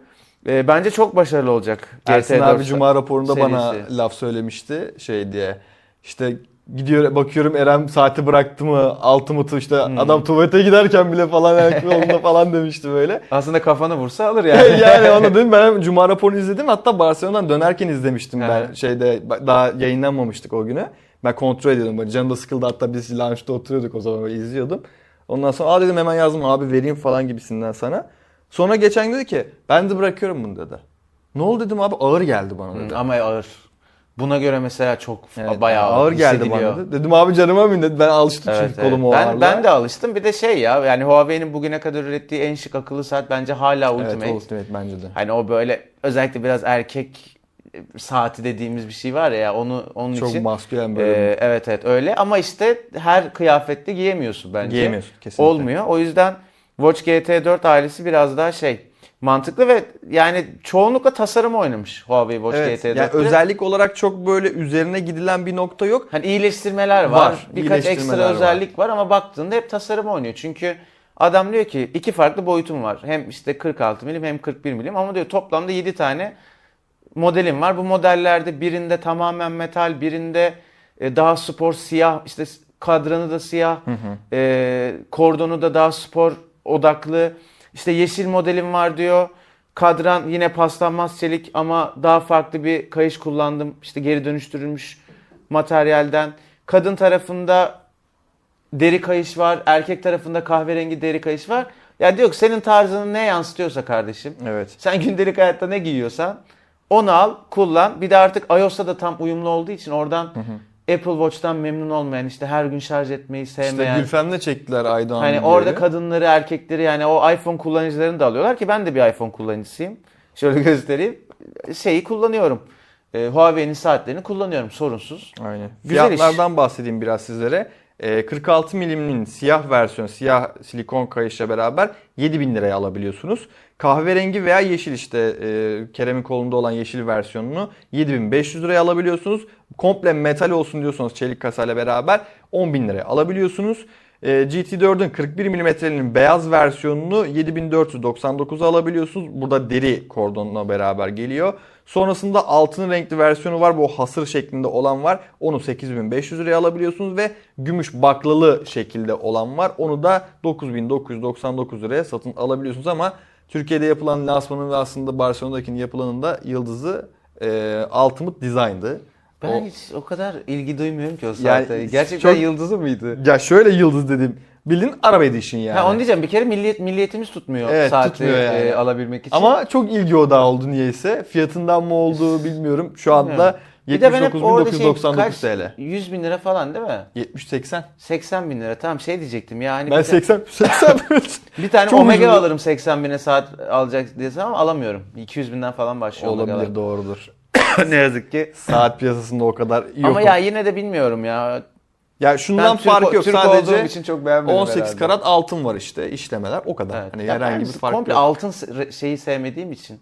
E, bence çok başarılı olacak. Ersin GT4 abi Cuma raporunda bana serisi. laf söylemişti şey diye. İşte gidiyor bakıyorum Eren saati bıraktı mı Ultimate'ı işte Hmm. adam tuvalete giderken bile falan yolunda falan demişti böyle. Aslında kafanı vursa alır yani. yani onu dedim ben Cuma raporunu izledim hatta Barcelona'dan dönerken izlemiştim ben şeyde daha yayınlanmamıştık o günü. Ben kontrol ediyordum böyle canım da sıkıldı hatta biz lounge'da oturuyorduk o zaman böyle izliyordum. Ondan sonra aa dedim hemen yazdım abi vereyim falan gibisinden sana. Sonra geçen dedi ki ben de bırakıyorum bunu dedi. Ne oldu dedim abi ağır geldi bana dedi. Hı, Ama ağır. Buna göre mesela çok Evet, bayağı ağır geldi bana dedi. Dedim abi canıma min dedi. Ben alıştım Evet, çünkü evet. kolumu o ben, ağırlığa. ben de alıştım. Bir de şey ya yani Huawei'nin bugüne kadar ürettiği en şık akıllı saat bence hala Ultimate. Evet Ultimate bence de. Hani o böyle özellikle biraz erkek e, saati dediğimiz bir şey var ya onu onun Çok için. maskülen böyle. Ee, evet evet öyle ama işte her kıyafette giyemiyorsun bence. Giyemiyorsun kesinlikle. Olmuyor. O yüzden Watch GT4 ailesi biraz daha şey mantıklı ve yani çoğunlukla tasarım oynamış Huawei Watch Evet, GT4'te. yani özellik olarak çok böyle üzerine gidilen bir nokta yok. Hani iyileştirmeler var. Var, Birkaç iyileştirmeler ekstra var. özellik var. ama baktığında hep tasarım oynuyor. Çünkü adam diyor ki iki farklı boyutum var. Hem işte 46 milim hem 41 milim ama diyor toplamda 7 tane modelim var. Bu modellerde birinde tamamen metal, birinde e, daha spor siyah, işte kadranı da siyah, e, kordonu da daha spor odaklı. İşte yeşil modelim var diyor. Kadran yine paslanmaz çelik ama daha farklı bir kayış kullandım. İşte geri dönüştürülmüş materyalden. Kadın tarafında deri kayış var. Erkek tarafında kahverengi deri kayış var. Ya diyor ki senin tarzını ne yansıtıyorsa kardeşim. Evet. Sen gündelik hayatta ne giyiyorsan onu al, kullan. Bir de artık iOS'ta da tam uyumlu olduğu için oradan Apple Watch'tan memnun olmayan, işte her gün şarj etmeyi İşte sevmeyen. Gülfem'le çektiler Aydoğan hani orada kadınları, erkekleri yani o iPhone kullanıcılarını da alıyorlar ki ben de bir iPhone kullanıcısıyım. Şöyle göstereyim. Şeyi kullanıyorum. Ee, Huawei'nin saatlerini kullanıyorum sorunsuz. Aynen. Güzel iş. Fiyatlardan bahsedeyim biraz sizlere. Ee, 46 milimin siyah versiyonu, siyah silikon kayışla beraber 7000 liraya alabiliyorsunuz. Kahverengi veya yeşil işte e, Kerem'in kolunda olan yeşil versiyonunu 7500 liraya alabiliyorsunuz. Komple metal olsun diyorsanız çelik kasayla beraber 10.000 liraya alabiliyorsunuz. E, GT4'ün 41 milimetrenin beyaz versiyonunu 7499'a alabiliyorsunuz. Burada deri kordonla beraber geliyor. Sonrasında altın renkli versiyonu var. Bu hasır şeklinde olan var. Onu 8500 liraya alabiliyorsunuz ve gümüş baklalı şekilde olan var. Onu da 9999 liraya satın alabiliyorsunuz ama Türkiye'de yapılan lansmanın ve aslında Barcelona'dakinin yapılanında yıldızı e, Ultimate Design'dı. Ben O- hiç o kadar ilgi duymuyorum ki o Yani saate. Gerçekten çok- yıldızı mıydı? Ya şöyle yıldız dedim. Bilin Araba Edition yani. Ha, onu diyeceğim bir kere milliyet milliyetimiz tutmuyor Evet, saati tutmuyor yani. e, alabilmek için. Ama çok ilgi odağı oldu niyeyse. Fiyatından mı oldu bilmiyorum. Şu anda Bilmiyorum. Bir de ben hep orada şey 79.999 kaç, TL. 100 bin lira falan değil mi? 70-80. 80 bin lira tamam şey diyecektim ya hani Ben bir, ta- 80 80 bir tane Çok Omega ucuz. alırım 80 bine saat alacak desem ama alamıyorum. 200 binden falan başlıyor Omega'lar. olabilir doğrudur. ne yazık ki. Saat piyasasında o kadar yok. Ama ya yine de bilmiyorum ya. ya şundan Türk, fark yok. Türk Sadece için çok beğenmedim 18 herhalde. karat altın var işte işlemeler o kadar. Evet. Hani Ya herhangi bir fark komple yok. altın şeyi sevmediğim için.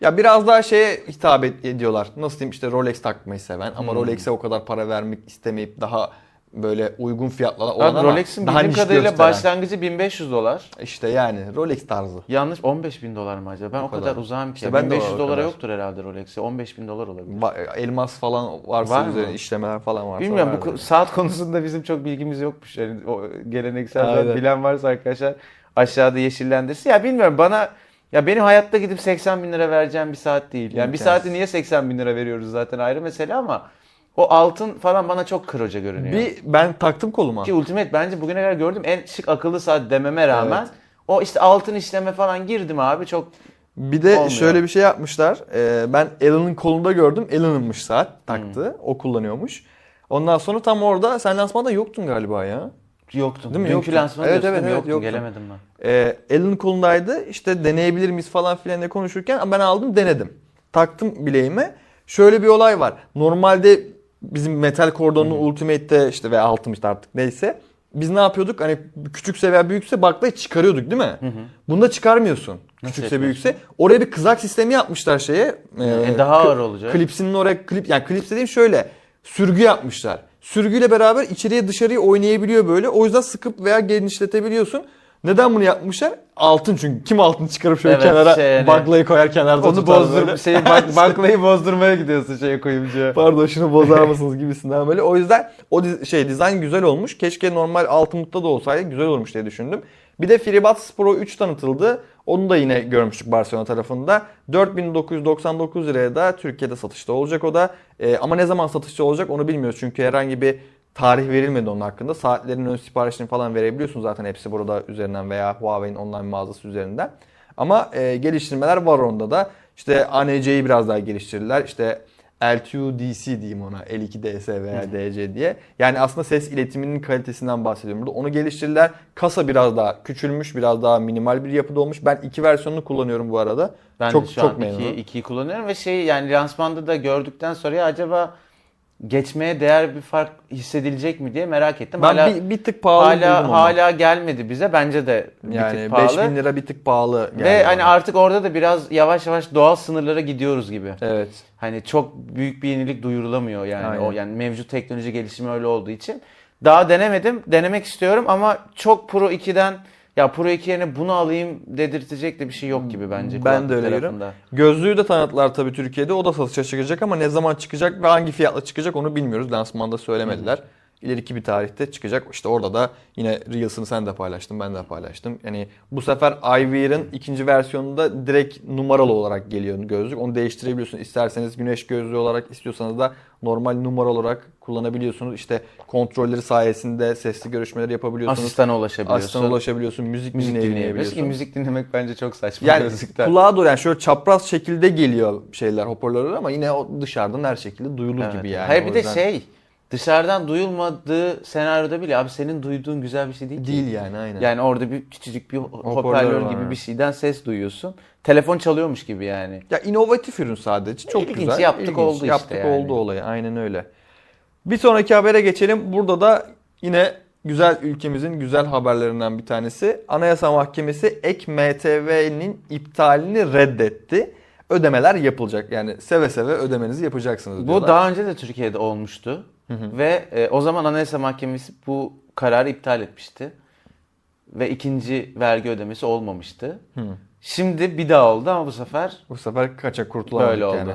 Ya biraz daha şeye hitap ediyorlar. Nasıl diyeyim işte Rolex takmayı seven ama Hmm. Rolex'e o kadar para vermek istemeyip daha böyle uygun fiyatlara olan Rolex'in bildiğim kadarıyla gösteren. başlangıcı 1500 dolar. İşte yani Rolex tarzı. Yanlış 15 bin dolar mı acaba? Ben o, kadar. kadar, uzağım ki. İşte ben de 1500 o dolara kadar. yoktur herhalde Rolex'e. 15 bin dolar olabilir. Ba- Elmas falan varsa Var üzerine işlemeler falan varsa. Bilmiyorum bu saat konusunda bizim çok bilgimiz yokmuş. Yani o geleneksel bilen varsa arkadaşlar aşağıda yeşillendirsin. Ya bilmiyorum bana ya benim hayatta gidip 80 bin lira vereceğim bir saat değil. Yani bir saati niye 80 bin lira veriyoruz zaten ayrı mesele ama o altın falan bana çok kırıcı görünüyor. Bir ben taktım koluma. Ki Ultimate bence bugüne kadar gördüğüm en şık akıllı saat dememe rağmen Evet. o işte altın işleme falan girdim abi çok Bir de Olmuyor. şöyle bir şey yapmışlar. Ee, ben Alan'ın kolunda gördüm. Alan'ınmış saat taktı. Hmm. O kullanıyormuş. Ondan sonra tam orada sen lansmanda yoktun galiba ya. Yoktum. Değil mi? Dünkü Yoktu. lansmanı Evet, evet, evet, yoktum. yoktu. Gelemedim ben. Ee, Alan'ın kolundaydı. İşte deneyebilir miyiz falan filan diye konuşurken ben aldım denedim. Taktım bileğime. Şöyle bir olay var. Normalde bizim metal kordonlu Ultimate'de işte veya Ultimate artık neyse biz ne yapıyorduk? Hani küçükse veya büyükse baklayı çıkarıyorduk değil mi? Bunda çıkarmıyorsun. Küçükse yapıyorsun? büyükse. Oraya bir kızak sistemi yapmışlar şeye. E, daha kı- ağır olacak. Klipsinin oraya klip yani klips dediğim şöyle sürgü yapmışlar. Sürgüyle beraber içeriye dışarıya oynayabiliyor böyle. O yüzden sıkıp veya genişletebiliyorsun. Neden bunu yapmışlar? Altın çünkü. Kim altın çıkarıp şöyle Evet, kenara şey yani. baklayı koyar kenarda Onu bozdur, şey, baklayı bozdurmaya gidiyorsun şeye kuyumcuya. Pardon şunu bozar mısınız gibisinden böyle. O yüzden o şey dizayn güzel olmuş. Keşke normal altınlıkta da olsaydı güzel olmuş diye düşündüm. Bir de FreeBuds Pro 3 tanıtıldı. Onu da yine görmüştük Barcelona tarafında. 4999 liraya da Türkiye'de satışta olacak o da. Ee, ama ne zaman satışta olacak onu bilmiyoruz. Çünkü herhangi bir tarih verilmedi onun hakkında. Saatlerin ön siparişini falan verebiliyorsun zaten hepsi burada üzerinden veya Huawei'nin online mağazası üzerinden. Ama e, geliştirmeler var onda da. İşte ANC'yi biraz daha geliştirdiler. İşte L2DC diyeyim ona. L2DS veya DC diye. Yani aslında ses iletiminin kalitesinden bahsediyorum burada. Onu geliştirdiler. Kasa biraz daha küçülmüş, biraz daha minimal bir yapıda olmuş. Ben iki versiyonunu kullanıyorum bu arada. Ben çok de şu çok an memnunum. 2'yi ikiyi kullanıyorum ve şey yani lansmanda da gördükten sonra ya acaba geçmeye değer bir fark hissedilecek mi diye merak ettim. Ben hala bir, bir tık pahalı hala hala gelmedi bize. Bence de bir yani tık pahalı. 5000 lira bir tık pahalı. Ve geldi hani bana. artık orada da biraz yavaş yavaş doğal sınırlara gidiyoruz gibi. Evet. Hani çok büyük bir yenilik duyurulamıyor yani Aynen. o yani mevcut teknoloji gelişimi öyle olduğu için. Daha denemedim. Denemek istiyorum ama çok Pro 2'den ya Pro 2 yerine bunu alayım dedirtecek de bir şey yok gibi bence. Ben de öyle tarafında. Gözlüğü de tanıttılar tabii Türkiye'de. O da satışa çıkacak ama ne zaman çıkacak ve hangi fiyatla çıkacak onu bilmiyoruz. Lansmanda söylemediler. İleriki bir tarihte çıkacak. İşte orada da yine Reels'ını sen de paylaştın, ben de paylaştım. Yani bu sefer iWear'ın ikinci versiyonunda direkt numaralı olarak geliyor gözlük. Onu değiştirebiliyorsun. İsterseniz güneş gözlüğü olarak, istiyorsanız da normal numara olarak kullanabiliyorsunuz. İşte kontrolleri sayesinde sesli görüşmeler yapabiliyorsunuz. Asistana ulaşabiliyorsun. Asistana ulaşabiliyorsun. Müzik, müzik dinleyebiliyorsun. Ki müzik dinlemek bence çok saçma Yani gözlükten. kulağa doğru yani şöyle çapraz şekilde geliyor şeyler hoparlörler ama yine o dışarıdan her şekilde duyulur Evet. gibi yani. Hayır bir de yüzden şey dışarıdan duyulmadığı senaryoda bile abi senin duyduğun güzel bir şey değil ki. değil yani aynen. Yani orada bir küçücük bir Hoparlör gibi bir şeyden ses duyuyorsun. Telefon çalıyormuş gibi yani. Ya inovatif ürün sadece. Çok İlginç, güzel. yaptık oldu işte Yaptık yani. oldu olayı. Aynen öyle. Bir sonraki habere geçelim. Burada da yine güzel ülkemizin güzel haberlerinden bir tanesi. Anayasa Mahkemesi ek MTV'nin iptalini reddetti. Ödemeler yapılacak. Yani seve seve ödemenizi yapacaksınız Bu diyorlar. daha önce de Türkiye'de olmuştu. Ve e, o zaman Anayasa Mahkemesi bu kararı iptal etmişti. Ve ikinci vergi ödemesi olmamıştı. Şimdi bir daha oldu ama bu sefer Bu sefer kaçak kurtulamadık Böyle oldu. yani.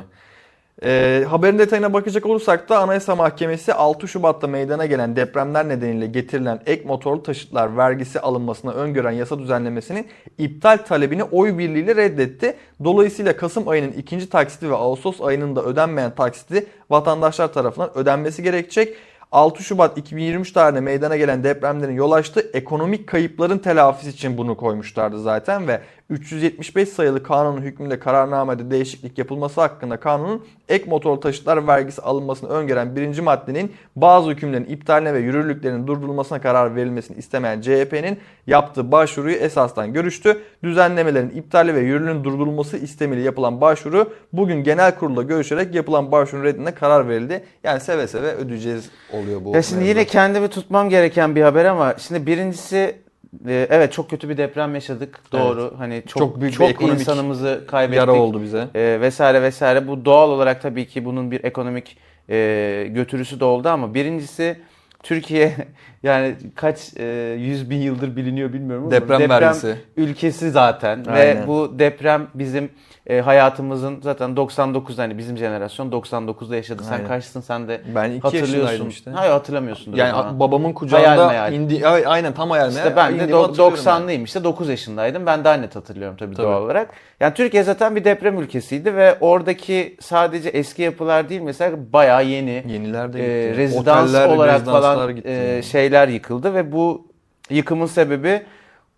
Ee, haberin detayına bakacak olursak da Anayasa Mahkemesi 6 Şubat'ta meydana gelen depremler nedeniyle getirilen ek motorlu taşıtlar vergisi alınmasına öngören yasa düzenlemesinin iptal talebini oy birliğiyle reddetti. Dolayısıyla Kasım ayının ikinci taksiti ve Ağustos ayının da ödenmeyen taksiti vatandaşlar tarafından ödenmesi gerekecek. 6 Şubat 2023 tarihinde meydana gelen depremlerin yol açtığı ekonomik kayıpların telafisi için bunu koymuşlardı zaten ve 375 sayılı kanunun hükmünde kararnamede değişiklik yapılması hakkında kanunun ek motorlu taşıtlar vergisi alınmasını öngören birinci maddenin bazı hükümlerin iptaline ve yürürlüklerinin durdurulmasına karar verilmesini istemeyen CHP'nin yaptığı başvuruyu esastan görüştü. Düzenlemelerin iptali ve yürürlüğün durdurulması istemiyle yapılan başvuru bugün genel kurulda görüşerek yapılan başvurunun reddine karar verildi. Yani seve seve ödeyeceğiz oluyor bu. Ya şimdi mevzu. yine kendimi tutmam gereken bir haber ama şimdi birincisi e, evet çok kötü bir deprem yaşadık. Doğru. Hani çok Çok büyük bir çok ekonomik insanımızı kaybettik. yara oldu bize. E, vesaire vesaire. Bu doğal olarak tabii ki bunun bir ekonomik e, götürüsü de oldu ama birincisi Türkiye yani kaç e, yüz bin yıldır biliniyor bilmiyorum ama Deprem vergisi. ülkesi zaten ve Aynen. bu deprem bizim e, hayatımızın zaten 99 hani bizim jenerasyon 99'da yaşadı. Sen Aynen. kaçsın sen de Ben 2 hatırlıyorsun. işte. Hayır hatırlamıyorsundur. o Yani zaman. babamın kucağında meyal. indi. Aynen tam hayal meyal. İşte ben de İndiğimi do- hatırlıyorum yani. 90'lıyım işte 9 yaşındaydım. Ben daha net hatırlıyorum tabii, Tabii. doğal olarak. Yani Türkiye zaten bir deprem ülkesiydi ve oradaki sadece eski yapılar değil mesela bayağı yeni Yeniler de e, gitti. rezidans Oteller, olarak falan e, şeyler yıkıldı ve bu yıkımın sebebi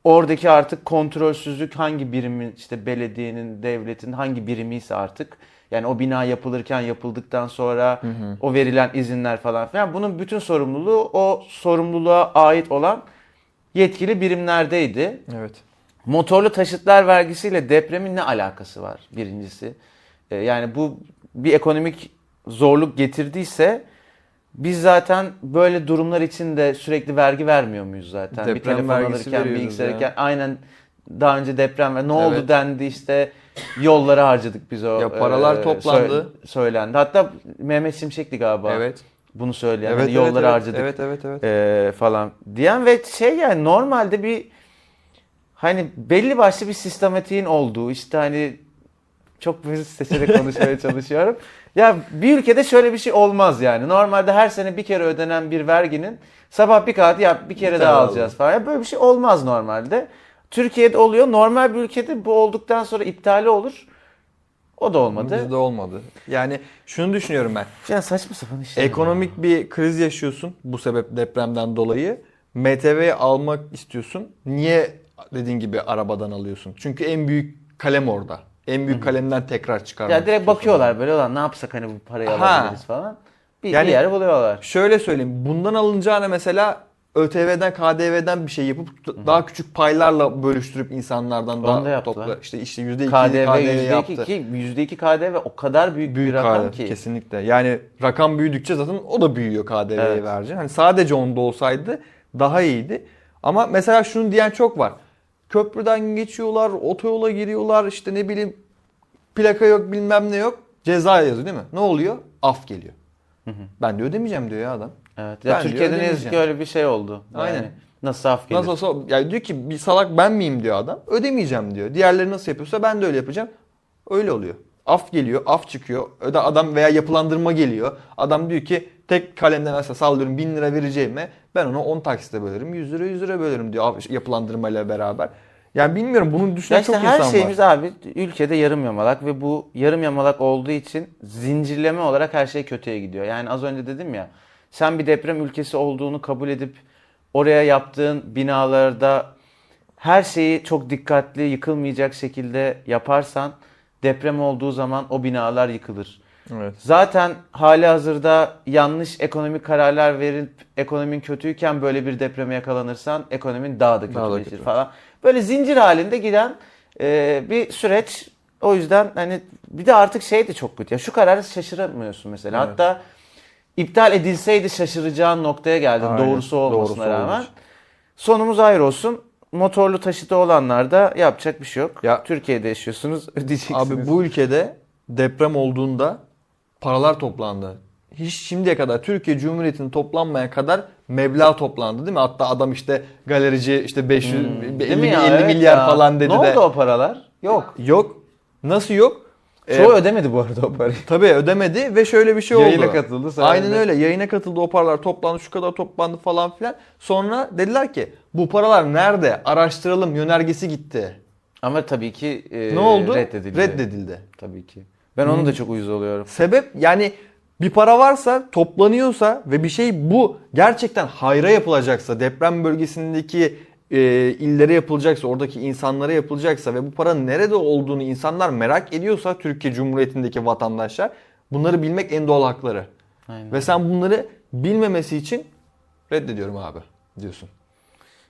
oradaki artık kontrolsüzlük hangi birimin işte belediyenin, devletin hangi birimi ise artık yani o bina yapılırken yapıldıktan sonra o verilen izinler falan filan bunun bütün sorumluluğu o sorumluluğa ait olan yetkili birimlerdeydi. Evet. Motorlu taşıtlar vergisiyle depremin ne alakası var birincisi? Ee, yani bu bir ekonomik zorluk getirdiyse biz zaten böyle durumlar için de sürekli vergi vermiyor muyuz zaten? bir Deprem telefon vergisi alırken, bilgisayar ya. alırken aynen daha önce deprem ve ne oldu Evet. dendi işte yollara harcadık biz o. Ya paralar e, toplandı. sö- söylendi. Hatta Mehmet Şimşek'ti galiba Evet. bunu söyleyen. Evet, Hani evet, yollara evet. harcadık Evet evet evet. e, falan diyen ve şey yani normalde bir hani belli başlı bir sistematiğin olduğu işte hani çok böyle seçerek konuşmaya çalışıyorum. Ya bir ülkede şöyle bir şey olmaz yani. Normalde her sene bir kere ödenen bir verginin sabah bir kağıt ya bir kere daha alacağız falan. Ya böyle bir şey olmaz normalde. Türkiye'de oluyor. Normal bir ülkede bu olduktan sonra iptali olur. O da olmadı. Bizde olmadı. Yani şunu düşünüyorum ben. Ya saçma sapan işler. Ekonomik bir kriz yaşıyorsun bu sebep depremden dolayı. MTV almak istiyorsun. Niye dediğin gibi arabadan alıyorsun? Çünkü en büyük kalem orada. En büyük kalemden tekrar çıkarmak Ya direkt bakıyorlar böyle olan ne yapsak hani bu parayı Aha. alabiliriz falan. Bir, Yani- bir yer buluyorlar. Şöyle söyleyeyim. Bundan alınacağına mesela ÖTV'den, KDV'den bir şey yapıp daha küçük paylarla bölüştürüp insanlardan Onu daha da topla. İşte işte %2 KDV, KDV, %2, yaptı. ki %2 KDV o kadar büyük, Büyük bir rakam KDV, ki. kesinlikle. Yani rakam büyüdükçe zaten o da büyüyor KDV'yi Evet. vereceksin. Hani sadece onda olsaydı daha iyiydi. Ama mesela şunu diyen çok var. Köprüden geçiyorlar, otoyola giriyorlar, işte ne bileyim plaka yok bilmem ne yok. Ceza yazıyor değil mi? Ne oluyor? Af geliyor. Ben de ödemeyeceğim diyor ya adam. Evet. Ya Ben Türkiye'de ne yazık ki öyle bir şey oldu. Yani Aynen. nasıl af gelir? Nasıl olsa yani diyor ki bir salak ben miyim diyor adam. Ödemeyeceğim diyor. Diğerleri nasıl yapıyorsa ben de öyle yapacağım. Öyle oluyor. Af geliyor, af çıkıyor. Öde adam veya yapılandırma geliyor. Adam diyor ki tek kalemden mesela sallıyorum 1000 lira vereceğime ben onu 10 taksite bölerim. 100 lira 100 lira bölerim diyor yapılandırmayla beraber. Yani bilmiyorum bunu düşünen Ya işte çok her insan şeyimiz var. abi ülkede yarım yamalak ve bu yarım yamalak olduğu için zincirleme olarak her şey kötüye gidiyor. Yani az önce dedim ya sen bir deprem ülkesi olduğunu kabul edip oraya yaptığın binalarda her şeyi çok dikkatli yıkılmayacak şekilde yaparsan deprem olduğu zaman o binalar yıkılır. Evet. Zaten hali hazırda yanlış ekonomik kararlar verip ekonomin kötüyken böyle bir depreme yakalanırsan ekonomin daha da Daha da kötüleşir kötü. falan. Böyle zincir halinde giden e, bir süreç. O yüzden hani bir de artık şey de çok kötü. Ya şu kararı şaşıramıyorsun mesela. Evet. Hatta iptal edilseydi şaşıracağın noktaya geldin Aynen. doğrusu olmasına Doğrusu rağmen. için. Sonumuz ayrı olsun. Motorlu taşıtı olanlar da yapacak bir şey yok. Ya- Türkiye'de yaşıyorsunuz ödeyeceksiniz. Abi bu ülkede deprem olduğunda paralar toplandı. Hiç şimdiye kadar Türkiye Cumhuriyeti'nin toplanmaya kadar meblağ toplandı değil mi? Hatta adam işte galerici işte 500 Hmm. 50, Değil mi ya? 50 Evet milyar ya. falan dedi ne de. oldu o paralar? Yok. Yok. Nasıl yok? Çoğu Ee, ödemedi bu arada o parayı. Tabii ödemedi ve şöyle bir şey oldu. Yayına katıldı, sonra Aynen öyle. Yayına katıldı o paralar toplandı şu kadar toplandı falan filan. Sonra dediler ki bu paralar nerede? Araştıralım yönergesi gitti. Ama tabii ki e, ne oldu? reddedildi. Reddedildi. Tabii ki. Ben onu da çok uyuz oluyorum. Sebep yani bir para varsa toplanıyorsa ve bir şey bu gerçekten hayra yapılacaksa deprem bölgesindeki e, illere yapılacaksa oradaki insanlara yapılacaksa ve bu paranın nerede olduğunu insanlar merak ediyorsa Türkiye Cumhuriyeti'ndeki vatandaşlar bunları bilmek en doğal hakları. Aynen. Ve sen bunları bilmemesi için reddediyorum abi diyorsun.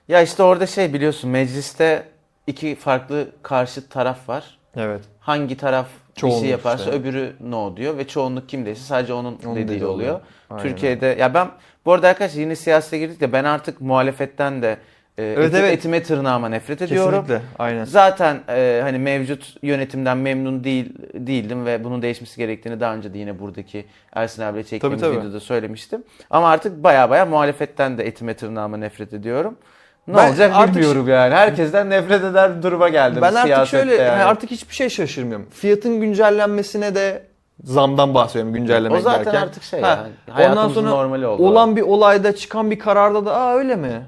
Ya işte orada şey biliyorsun mecliste iki farklı karşı taraf var. Evet. Hangi taraf bir Çoğunluk şey yaparsa işte. öbürü no diyor ve çoğunluk kimdeyse sadece onun, Onun dediği dediği oluyor. oluyor. Aynen Türkiye'de ya ben bu arada arkadaşlar yine siyasete girdik de ben artık muhalefetten de e, Evet, eti- evet. etime tırnağıma nefret ediyorum. Kesinlikle. Aynen. Zaten e, hani mevcut yönetimden memnun değil değildim ve bunun değişmesi gerektiğini daha önce de yine buradaki Ersin abiyle çektiğimiz Tabii, tabii. videoda söylemiştim. Ama artık baya baya muhalefetten de etime tırnağıma nefret ediyorum. Ne Ben olacak artık- bilmiyorum yani. Herkesten nefret eder bir duruma geldim. Ben artık siyasette şöyle yani. artık hiçbir şey şaşırmıyorum. Fiyatın güncellenmesine de zamdan bahsediyorum güncellemek O zaten derken. artık şey Ha, yani, Ondan hayatımızın sonra normali oldu. olan bir olayda çıkan bir kararda da aa öyle mi?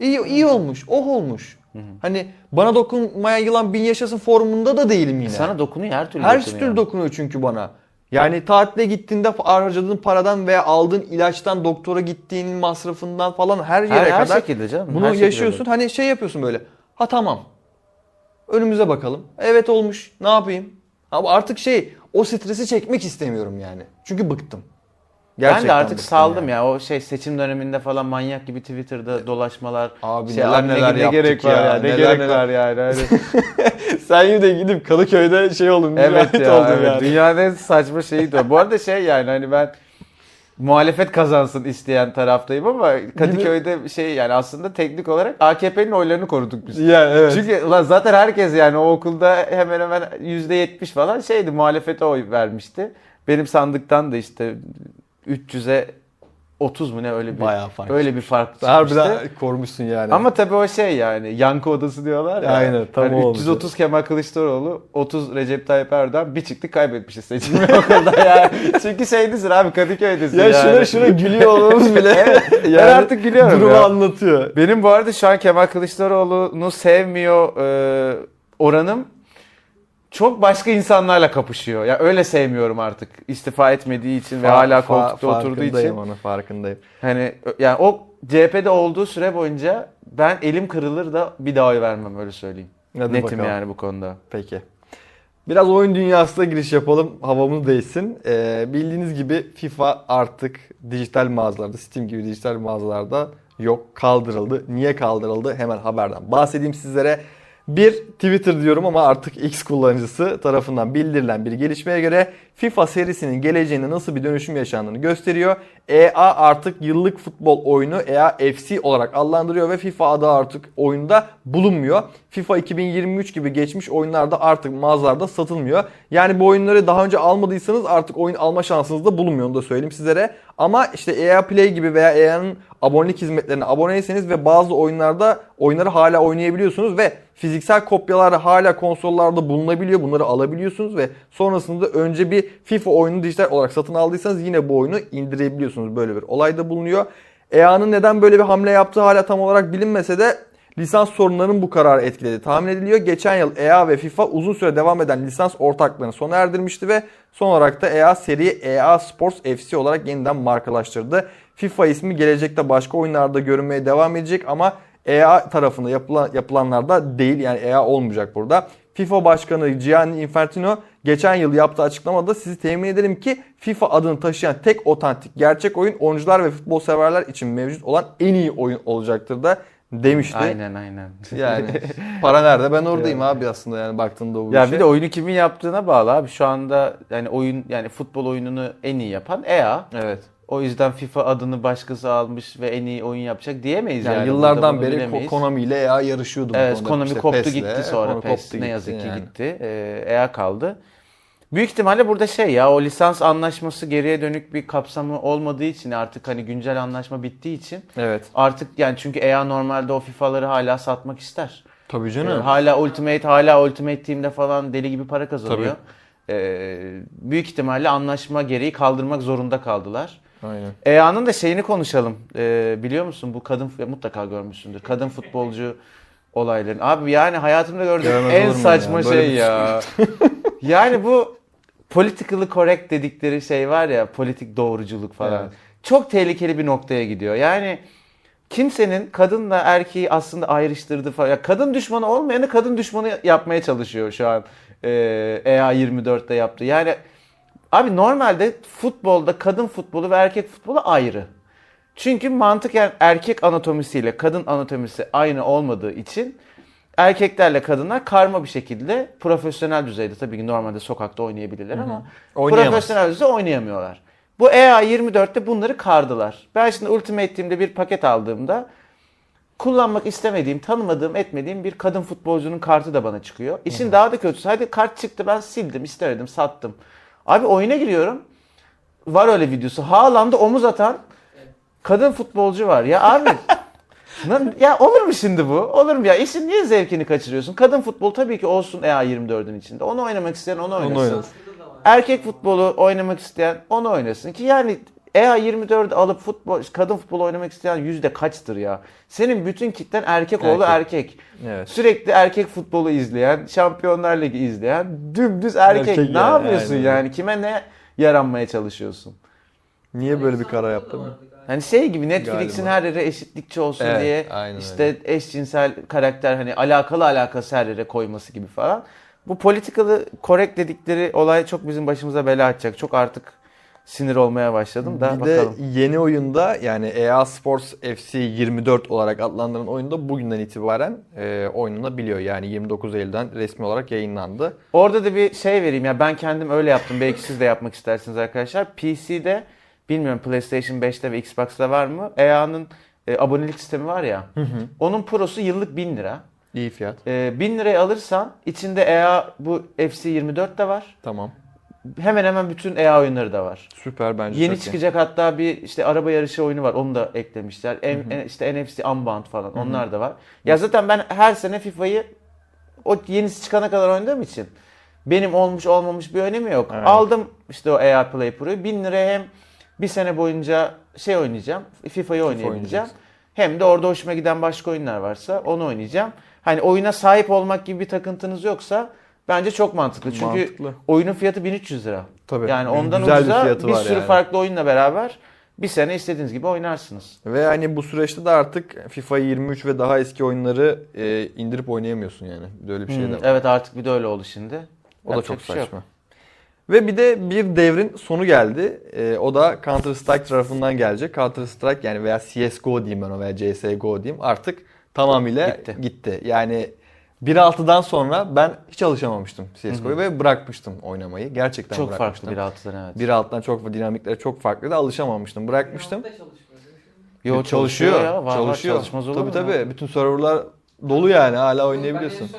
İyi iyi olmuş. Oh olmuş. Hani bana dokunmaya yılan bin yaşasın forumunda da değilim yine. Sana dokunuyor her türlü Her dokunuyor. türlü dokunuyor çünkü bana. Yani tatile gittiğinde harcadığın paradan veya aldığın ilaçtan, doktora gittiğin masrafından falan her yere her, her kadar şekilde canım. bunu her şekilde yaşıyorsun. Hani şey yapıyorsun böyle. Ha tamam. Önümüze bakalım. Evet olmuş. Ne yapayım? Ama artık şey o stresi çekmek istemiyorum yani. Çünkü bıktım. ben de Gerçekten artık saldım yani. ya. O şey seçim döneminde falan manyak gibi Twitter'da dolaşmalar. Abi şey, neler neler ne gerek var ya, ya. Ne neler gerek neler. var yani. Sen yine de gidip Kadıköy'de şey olun. evet ya. oldun evet. yani. Dünyanın en saçma şeyi de o. Bu arada şey yani hani ben muhalefet kazansın isteyen taraftayım ama Kadıköy'de şey yani aslında teknik olarak AKP'nin oylarını koruduk biz. Yani evet. Çünkü ulan zaten herkes yani o okulda hemen hemen %70 falan şeydi muhalefete oy vermişti. Benim sandıktan da işte 300'e 30 mu ne öyle bir Bayağı fark. öyle bir fark. Harbiden korumuşsun yani. Ama tabii o şey yani yankı odası diyorlar ya. Aynen, tam o olmuş. 330 Kemal Kılıçdaroğlu, 30 Recep Tayyip Erdoğan bir çıktık kaybetmişiz seçimi okulda yani. Çünkü şeydesin abi Kadıköy'desin ya yani. şuna şuna gülüyor olmamız bile. ben artık gülüyorum Durumu ya. anlatıyor. Benim bu arada şu an Kemal Kılıçdaroğlu'nu sevmiyor e, oranım çok başka insanlarla kapışıyor. Ya öyle sevmiyorum artık. İstifa etmediği için ve Fa- hala fa- koltukta oturduğu farkındayım için. Onu, farkındayım. Hani yani o CHP'de olduğu süre boyunca ben elim kırılır da bir daha oy vermem öyle söyleyeyim. Hadi Netim bakalım. yani bu konuda. Peki. Biraz oyun dünyasına giriş yapalım. Havamız değişsin. Ee, bildiğiniz gibi FIFA artık dijital mağazalarda, Steam gibi dijital mağazalarda yok. Kaldırıldı. Niye kaldırıldı? Hemen haberden bahsedeyim sizlere. Bir Twitter diyorum ama artık X kullanıcısı tarafından bildirilen bir gelişmeye göre FIFA serisinin geleceğinde nasıl bir dönüşüm yaşandığını gösteriyor. EA artık yıllık futbol oyunu EA FC olarak adlandırıyor ve FIFA adı artık oyunda bulunmuyor. FIFA 2023 gibi geçmiş oyunlarda artık mağazalarda satılmıyor. Yani bu oyunları daha önce almadıysanız artık oyun alma şansınız da bulunmuyor onu da söyleyeyim sizlere. Ama işte EA Play gibi veya EA'nın abonelik hizmetlerine aboneyseniz ve bazı oyunlarda oyunları hala oynayabiliyorsunuz ve fiziksel kopyalar hala konsollarda bulunabiliyor. Bunları alabiliyorsunuz ve sonrasında önce bir FIFA oyunu dijital olarak satın aldıysanız yine bu oyunu indirebiliyorsunuz. Böyle bir olay da bulunuyor. EA'nın neden böyle bir hamle yaptığı hala tam olarak bilinmese de lisans sorunlarının bu kararı etkiledi tahmin ediliyor. Geçen yıl EA ve FIFA uzun süre devam eden lisans ortaklığını sona erdirmişti ve son olarak da EA seriyi EA Sports FC olarak yeniden markalaştırdı. FIFA ismi gelecekte başka oyunlarda görünmeye devam edecek ama EA tarafında yapılan, yapılanlarda değil yani EA olmayacak burada. FIFA Başkanı Gianni Infantino geçen yıl yaptığı açıklamada sizi temin ederim ki FIFA adını taşıyan tek otantik gerçek oyun oyuncular ve futbol severler için mevcut olan en iyi oyun olacaktır da demişti. Aynen aynen. Yani para nerede? Ben oradayım abi aslında yani baktığında bu Ya işe. bir de oyunu kimin yaptığına bağlı abi. Şu anda yani oyun yani futbol oyununu en iyi yapan EA. Evet. O yüzden FIFA adını başkası almış ve en iyi oyun yapacak diyemeyiz yani. Yani, yıllardan beri bilemeyiz. Ko- Konami ile EA yarışıyordu Evet. Konami İşte koptu PES'le, gitti sonra PES koptu ne yazık ki yani. gitti. Ee, EA kaldı. Büyük ihtimalle burada şey ya o lisans anlaşması geriye dönük bir kapsamı olmadığı için artık hani güncel anlaşma bittiği için Evet. artık yani çünkü EA normalde o FIFA'ları hala satmak ister. Tabii Ee, canım. hala Ultimate hala Ultimate Team'de falan deli gibi para kazanıyor. Ee, büyük ihtimalle anlaşma gereği kaldırmak zorunda kaldılar. Aynen. EA'nın da şeyini konuşalım. Ee, biliyor musun bu kadın mutlaka görmüşsündür. Kadın futbolcu olaylarını. Abi yani hayatımda gördüğüm Görmez en saçma ya? Böyle şey ya. yani bu politically correct dedikleri şey var ya politik doğruculuk falan. Evet. Çok tehlikeli bir noktaya gidiyor. Yani kimsenin kadınla erkeği aslında ayrıştırdığı falan. Ya kadın düşmanı olmayanı kadın düşmanı yapmaya çalışıyor şu an. Ee, EA 24'te yaptı. Yani Abi normalde futbolda kadın futbolu ve erkek futbolu ayrı. Çünkü mantıken erkek anatomisiyle kadın anatomisi aynı olmadığı için erkeklerle kadınlar karma bir şekilde profesyonel düzeyde tabii ki normalde sokakta oynayabilirler ama Oynayamaz. profesyonel düzeyde oynayamıyorlar. Bu EA 24'te bunları kardılar. Ben şimdi Ultimate Team'de bir paket aldığımda kullanmak istemediğim, tanımadığım, etmediğim bir kadın futbolcunun kartı da bana çıkıyor. İşin daha da kötüsü hadi kart çıktı ben sildim, istemedim, sattım. Abi oyuna giriyorum. Var öyle videosu. Haaland'a omuz atan kadın futbolcu var. Ya abi lan- ya olur mu şimdi bu? Olur mu ya? İşin niye zevkini kaçırıyorsun? Kadın futbol tabii ki olsun EA24'ün içinde. Onu oynamak isteyen onu oynasın. oynasın. Da var. Erkek futbolu oynamak isteyen onu oynasın ki yani EA24'ü alıp futbol kadın futbolu oynamak isteyen yüzde kaçtır ya? Senin bütün kitlen erkek oğlu erkek. Evet. Sürekli erkek futbolu izleyen, Şampiyonlar Ligi izleyen dümdüz erkek. Erkek ne yani, yapıyorsun aynen. yani? Kime ne yaranmaya çalışıyorsun? Niye böyle bir karar yaptın? Hani şey gibi Netflix'in Galiba. her yere eşitlikçi olsun Evet, diye işte eşcinsel karakter hani alakalı alakası her yere koyması gibi falan. Bu politikalı correct dedikleri olay çok bizim başımıza bela açacak. Çok artık sinir olmaya başladım da bir bakalım. de yeni oyunda yani EA Sports FC 24 olarak adlandırılan oyunda bugünden itibaren e, oynanabiliyor. Yani 29 Eylül'den resmi olarak yayınlandı. Orada da bir şey vereyim ya ben kendim öyle yaptım. Belki siz de yapmak istersiniz arkadaşlar. PC'de bilmiyorum PlayStation 5'te ve Xbox'ta var mı? EA'nın e, abonelik sistemi var ya. Onun prosu yıllık 1000 lira. İyi fiyat. E, 1000 liraya alırsan içinde EA bu FC 24 de var. Tamam. Hemen hemen bütün EA oyunları da var. Süper bence Yeni çok iyi. çıkacak hatta bir işte araba yarışı oyunu var. Onu da eklemişler. En, en- işte NFC Unbound falan onlar da var. Ya zaten ben her sene FIFA'yı o yenisi çıkana kadar oynadığım için benim olmuş olmamış bir önemi yok. Evet. Aldım işte o EA Play Pro'yu. 1000 liraya hem bir sene boyunca şey oynayacağım. FIFA'yı oynayabileceğim. oynayacaksın. Hem de orada hoşuma giden başka oyunlar varsa onu oynayacağım. Hani oyuna sahip olmak gibi bir takıntınız yoksa bence çok mantıklı. Çünkü Mantıklı. oyunun fiyatı 1300 lira. Tabii. Yani ondan Güzel bir ucuza bir, var sürü yani. farklı oyunla beraber bir sene istediğiniz gibi oynarsınız. Ve hani bu süreçte de artık FIFA 23 ve daha eski oyunları e, indirip oynayamıyorsun yani. Bir de öyle bir şey de Hmm, var. evet artık bir de öyle oldu şimdi. O da çok bir şey yok. saçma. Ve bir de bir devrin sonu geldi. E, o da Counter Strike tarafından gelecek. Counter Strike yani veya CSGO diyeyim ben o veya CSGO diyeyim artık tamamıyla Gitti. gitti. Yani 1.6'dan sonra ben hiç alışamamıştım CSGO'yu ve bırakmıştım oynamayı. Gerçekten Çok bırakmıştım. farklı bir altıdan evet. 1.6'dan çok dinamikleri çok farklıydı. Alışamamıştım. Bırakmıştım. Yo, çalışıyor. ya. Var, çalışıyor. Var, çalışmaz olur tabii mu tabii. ya? Bütün serverlar dolu yani hala Ben oynayabiliyorsun.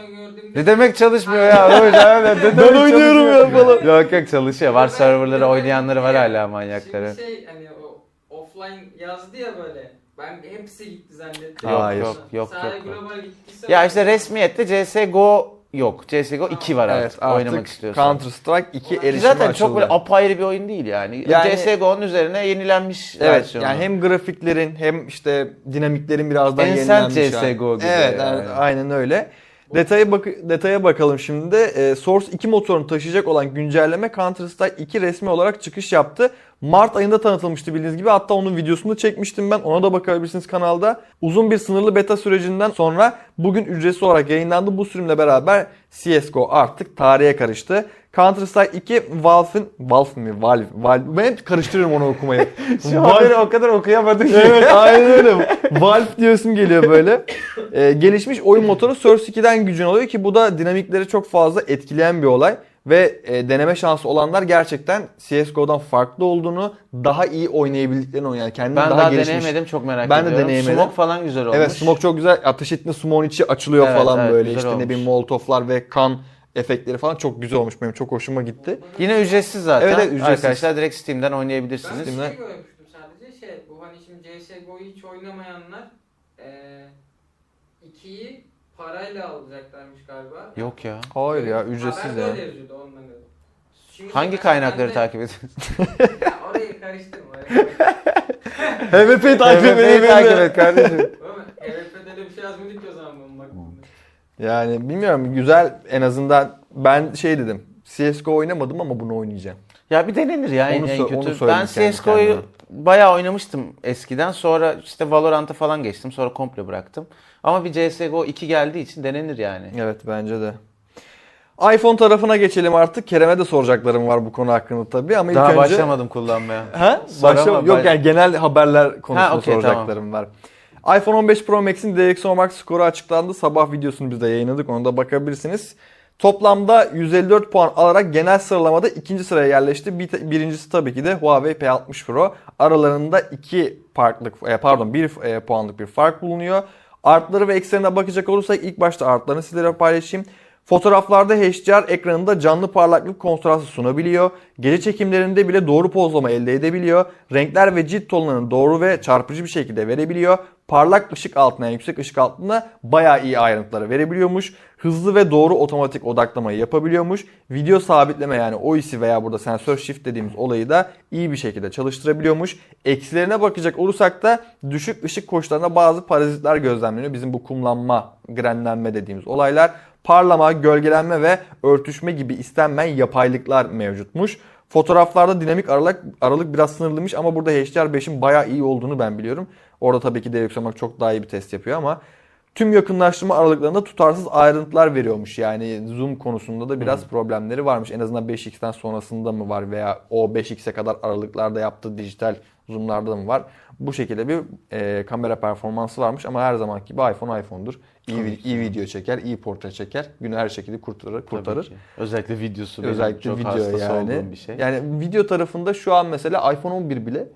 Ne demek çalışmıyor ya? Hocam, ne demek oynuyorum ya çalışıyor? Yok yok çalışıyor. Var serverları oynayanları var hala manyakları. Şimdi şey hani o offline yazdı ya böyle. Ben hepsi gitti zannettim. Yok, Hayır. yok, yok, Sadece yok, yok. global gittiyse Ya işte resmiyette CSGO yok. CSGO 2 var artık, Evet artık oynamak istiyorsan. Counter Strike 2 Ki erişimi Zaten açıldı. çok böyle apayrı bir oyun değil yani. Yani- CSGO'nun üzerine yenilenmiş Evet versiyonu. yani hem grafiklerin hem işte dinamiklerin biraz daha Ancient yenilenmiş. hali. CS:GO gibi Evet yani. yani aynen öyle. Detaya bak detaya bakalım şimdi. Ee, Source 2 motorunu taşıyacak olan güncelleme Counter Strike 2 resmi olarak çıkış yaptı. Mart ayında tanıtılmıştı bildiğiniz gibi. Hatta onun videosunu da çekmiştim ben. Ona da bakabilirsiniz kanalda. Uzun bir sınırlı beta sürecinden sonra bugün ücretsiz olarak yayınlandı. Bu sürümle beraber CSGO artık tarihe karıştı. Counter Strike 2 Valve'ın Valve mi? Valve. Valve. Ben hep karıştırıyorum onu okumayı. Şu haberi o kadar okuyamadım ki. Evet aynen öyle. Valve diyorsun geliyor böyle. Ee, gelişmiş oyun motoru Source 2'den gücün alıyor ki bu da dinamikleri çok fazla etkileyen bir olay. Ve e, deneme şansı olanlar gerçekten CSGO'dan farklı olduğunu, daha iyi oynayabildiklerini oynuyor. Yani kendini Ben daha, daha, gelişmiş. deneyemedim çok merak Ben de ediyorum. deneyemedim. Smoke falan güzel olmuş. Evet smoke çok güzel. Ateş ettiğinde smoke'un içi açılıyor Evet, falan evet, böyle. İşte ne olmuş. bileyim molotoflar ve kan efektleri falan çok güzel olmuş. Benim çok hoşuma gitti. Yine ücretsiz zaten. Evet, evet, ücretsiz. Arkadaşlar direkt Steam'den Ben oynayabilirsiniz. bir Steam'den- şey görmüştüm sadece şey bu hani şimdi CSGO'yu hiç oynamayanlar eee ikiyi parayla alacaklarmış galiba. Yok ya. Hayır ya ücretsiz ya. dedim. Şimdi Hangi ben- kaynakları ben de- takip ediyorsun? Ya orayı karıştırma. orayı karıştırma. HVP'yi takip TVP'yi edin. takip et kardeşim. HVP'de öyle bir şey yazmadık ki o zaman ben baktığımda. Yani bilmiyorum güzel en azından ben şey dedim. CSGO oynamadım ama bunu oynayacağım. Ya bir denenir ya Onu en kötü. onu Ben CSGO'yu bayağı oynamıştım eskiden. Sonra işte Valorant'a falan geçtim. Sonra komple bıraktım. Ama bir CSGO 2 geldiği için denenir yani. Evet bence de. iPhone tarafına geçelim artık. Kerem'e de soracaklarım var bu konu hakkında tabii ama ilk Daha önce... başlamadım kullanmaya. Ha? Sor Başla... ama Yok yani genel haberler konusunda Ha, okey, soracaklarım var. iPhone 15 Pro Max'in DxOMark skoru açıklandı. Sabah videosunu biz de yayınladık. Ona da bakabilirsiniz. Toplamda 154 puan alarak genel sıralamada ikinci sıraya yerleşti. Bir, birincisi tabii ki de Huawei P60 Pro. Aralarında iki farklılık, e, pardon bir e, puanlık bir fark bulunuyor. Artları ve eksilerine bakacak olursak ilk başta artlarını sizlere paylaşayım. Fotoğraflarda HDR ekranında canlı parlaklık kontrastı sunabiliyor. Gece çekimlerinde bile doğru pozlama elde edebiliyor. Renkler ve cilt tonlarını doğru ve çarpıcı bir şekilde verebiliyor. Parlak ışık altına yani yüksek ışık altına bayağı iyi ayrıntıları verebiliyormuş. Hızlı ve doğru otomatik odaklamayı yapabiliyormuş. Video sabitleme yani OIS'i veya burada sensör shift dediğimiz olayı da iyi bir şekilde çalıştırabiliyormuş. Eksilerine bakacak olursak da düşük ışık koşullarında bazı parazitler gözlemleniyor. Bizim bu kumlanma, grenlenme dediğimiz olaylar. Parlama, gölgelenme ve örtüşme gibi istenmeyen yapaylıklar mevcutmuş. Fotoğraflarda dinamik aralık, aralık biraz sınırlıymış ama burada HDR5'in bayağı iyi olduğunu ben biliyorum. Orada tabii ki DxOMark çok daha iyi bir test yapıyor ama tüm yakınlaştırma aralıklarında tutarsız ayrıntılar veriyormuş. Yani zoom konusunda da biraz problemleri varmış. En azından 5x'ten sonrasında mı var veya o 5x'e kadar aralıklarda yaptığı dijital zoomlarda mı var? Bu şekilde bir e, kamera performansı varmış ama her zamanki gibi iPhone iPhone'dur. İyi, Tabii iyi video çeker, iyi portre çeker. Günü her şekilde kurtarır. kurtarır. Özellikle videosu benim Özellikle çok video hastası yani. olduğum bir şey. Yani video tarafında şu an mesela iPhone 11 bile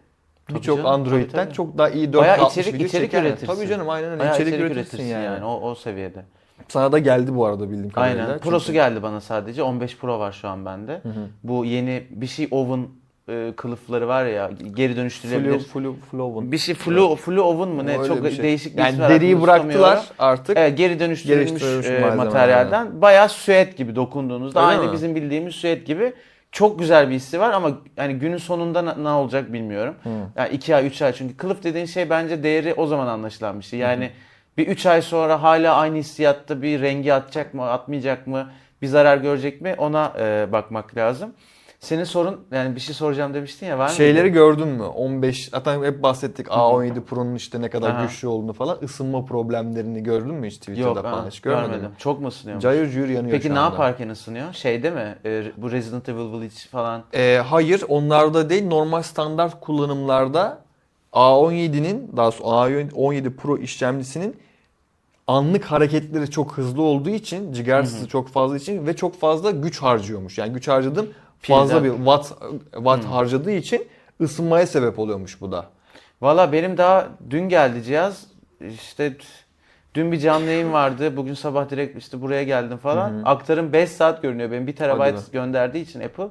birçok Android'den tabii, çok daha iyi 4K Bayağı 60 içerik video içerik çeker. üretirsin. Tabii canım aynen öyle Bayağı içerik, üretirsin, yani. O, o seviyede. Sana da geldi bu arada bildiğim kadarıyla. Aynen. Çünkü- Pro'su geldi bana sadece. 15 Pro var şu an bende. Hı hı. Bu yeni bir şey oven e, kılıfları var ya geri dönüştürülebilir. Flu, flu, Flowen. Bir şey flu, flu oven mı ne? Öyle Çok bir şey. değişik bir Yani ismi var, deriyi bıraktılar artık. Evet, geri dönüştürülmüş e, materyalden. Bayağı süet gibi dokunduğunuzda Öyle aynı mi? bizim bildiğimiz süet gibi çok güzel bir hissi var ama yani günün sonunda ne, olacak bilmiyorum. Hı. Yani 2 ay 3 ay çünkü kılıf dediğin şey bence değeri o zaman anlaşılan bir şey. Yani bir 3 ay sonra hala aynı hissiyatta bir rengi atacak mı atmayacak mı bir zarar görecek mi ona e, bakmak lazım. Senin sorun yani bir şey soracağım demiştin ya var mı? Şeyleri gördün mü? 15 zaten hep bahsettik A17 Pro'nun işte ne kadar Aha. güçlü olduğunu falan. Isınma problemlerini gördün mü hiç Twitter'da Yok falan ha, hiç görmedim. mi? Çok mu ısınıyormuş? Cayır cuyur yanıyor Peki ne yaparken ısınıyor? Şeyde mi? E, bu Resident Evil Village falan. Ee, hayır onlarda değil normal standart kullanımlarda A17'nin daha doğrusu A17 Pro işlemcisinin anlık hareketleri çok hızlı olduğu için gigahertz'ı çok fazla için ve çok fazla güç harcıyormuş. Yani güç harcadım fazla bir watt watt harcadığı için ısınmaya sebep oluyormuş bu da. Valla benim daha dün geldi cihaz. İşte dün bir canlı yayın vardı. Bugün sabah direkt işte buraya geldim falan. Aktarım 5 saat görünüyor benim. 1 Hadi terabayt gönderdiği için Apple.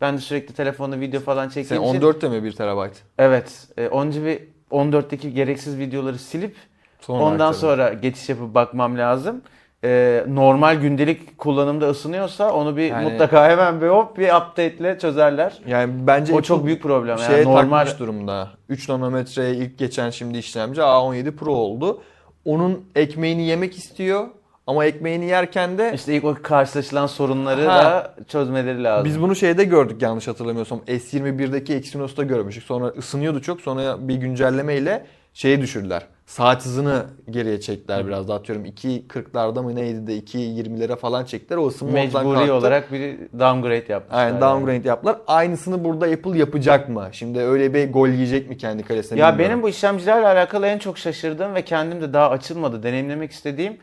Ben de sürekli telefonla video falan Sen çektiğim için. 14'te mi 1 terabayt? Evet. E, onca bir 14'teki gereksiz videoları silip Sonra ondan aktarım. sonra geçiş yapıp bakmam lazım. E, normal gündelik kullanımda ısınıyorsa onu bir Yani- mutlaka hemen bir hop bir update'le çözerler. Yani bence O çok büyük problem. Yani şeye normal takmış durumda. 3 nanometreye ilk geçen şimdi işlemci A17 Pro oldu. Onun ekmeğini yemek istiyor ama ekmeğini yerken de işte ilk o karşılaşılan sorunları Ha. da çözmeleri lazım. biz bunu şeyde gördük yanlış hatırlamıyorsam. S21'deki Exynos'ta görmüştük. Sonra ısınıyordu çok. Sonra bir güncellemeyle şeyi düşürdüler. Saat hızını geriye çektiler biraz daha atıyorum. 2.40'larda mı neydi de 2.20'lere falan çektiler. O ısınma Mecburi kalktı. olarak bir downgrade yapmışlar. Aynen downgrade yaptılar. Aynısını burada Apple yapacak mı? Şimdi öyle bir gol yiyecek mi kendi kalesine Ya bilmiyorum. benim bu işlemcilerle alakalı en çok şaşırdığım ve kendim de daha açılmadı deneyimlemek istediğim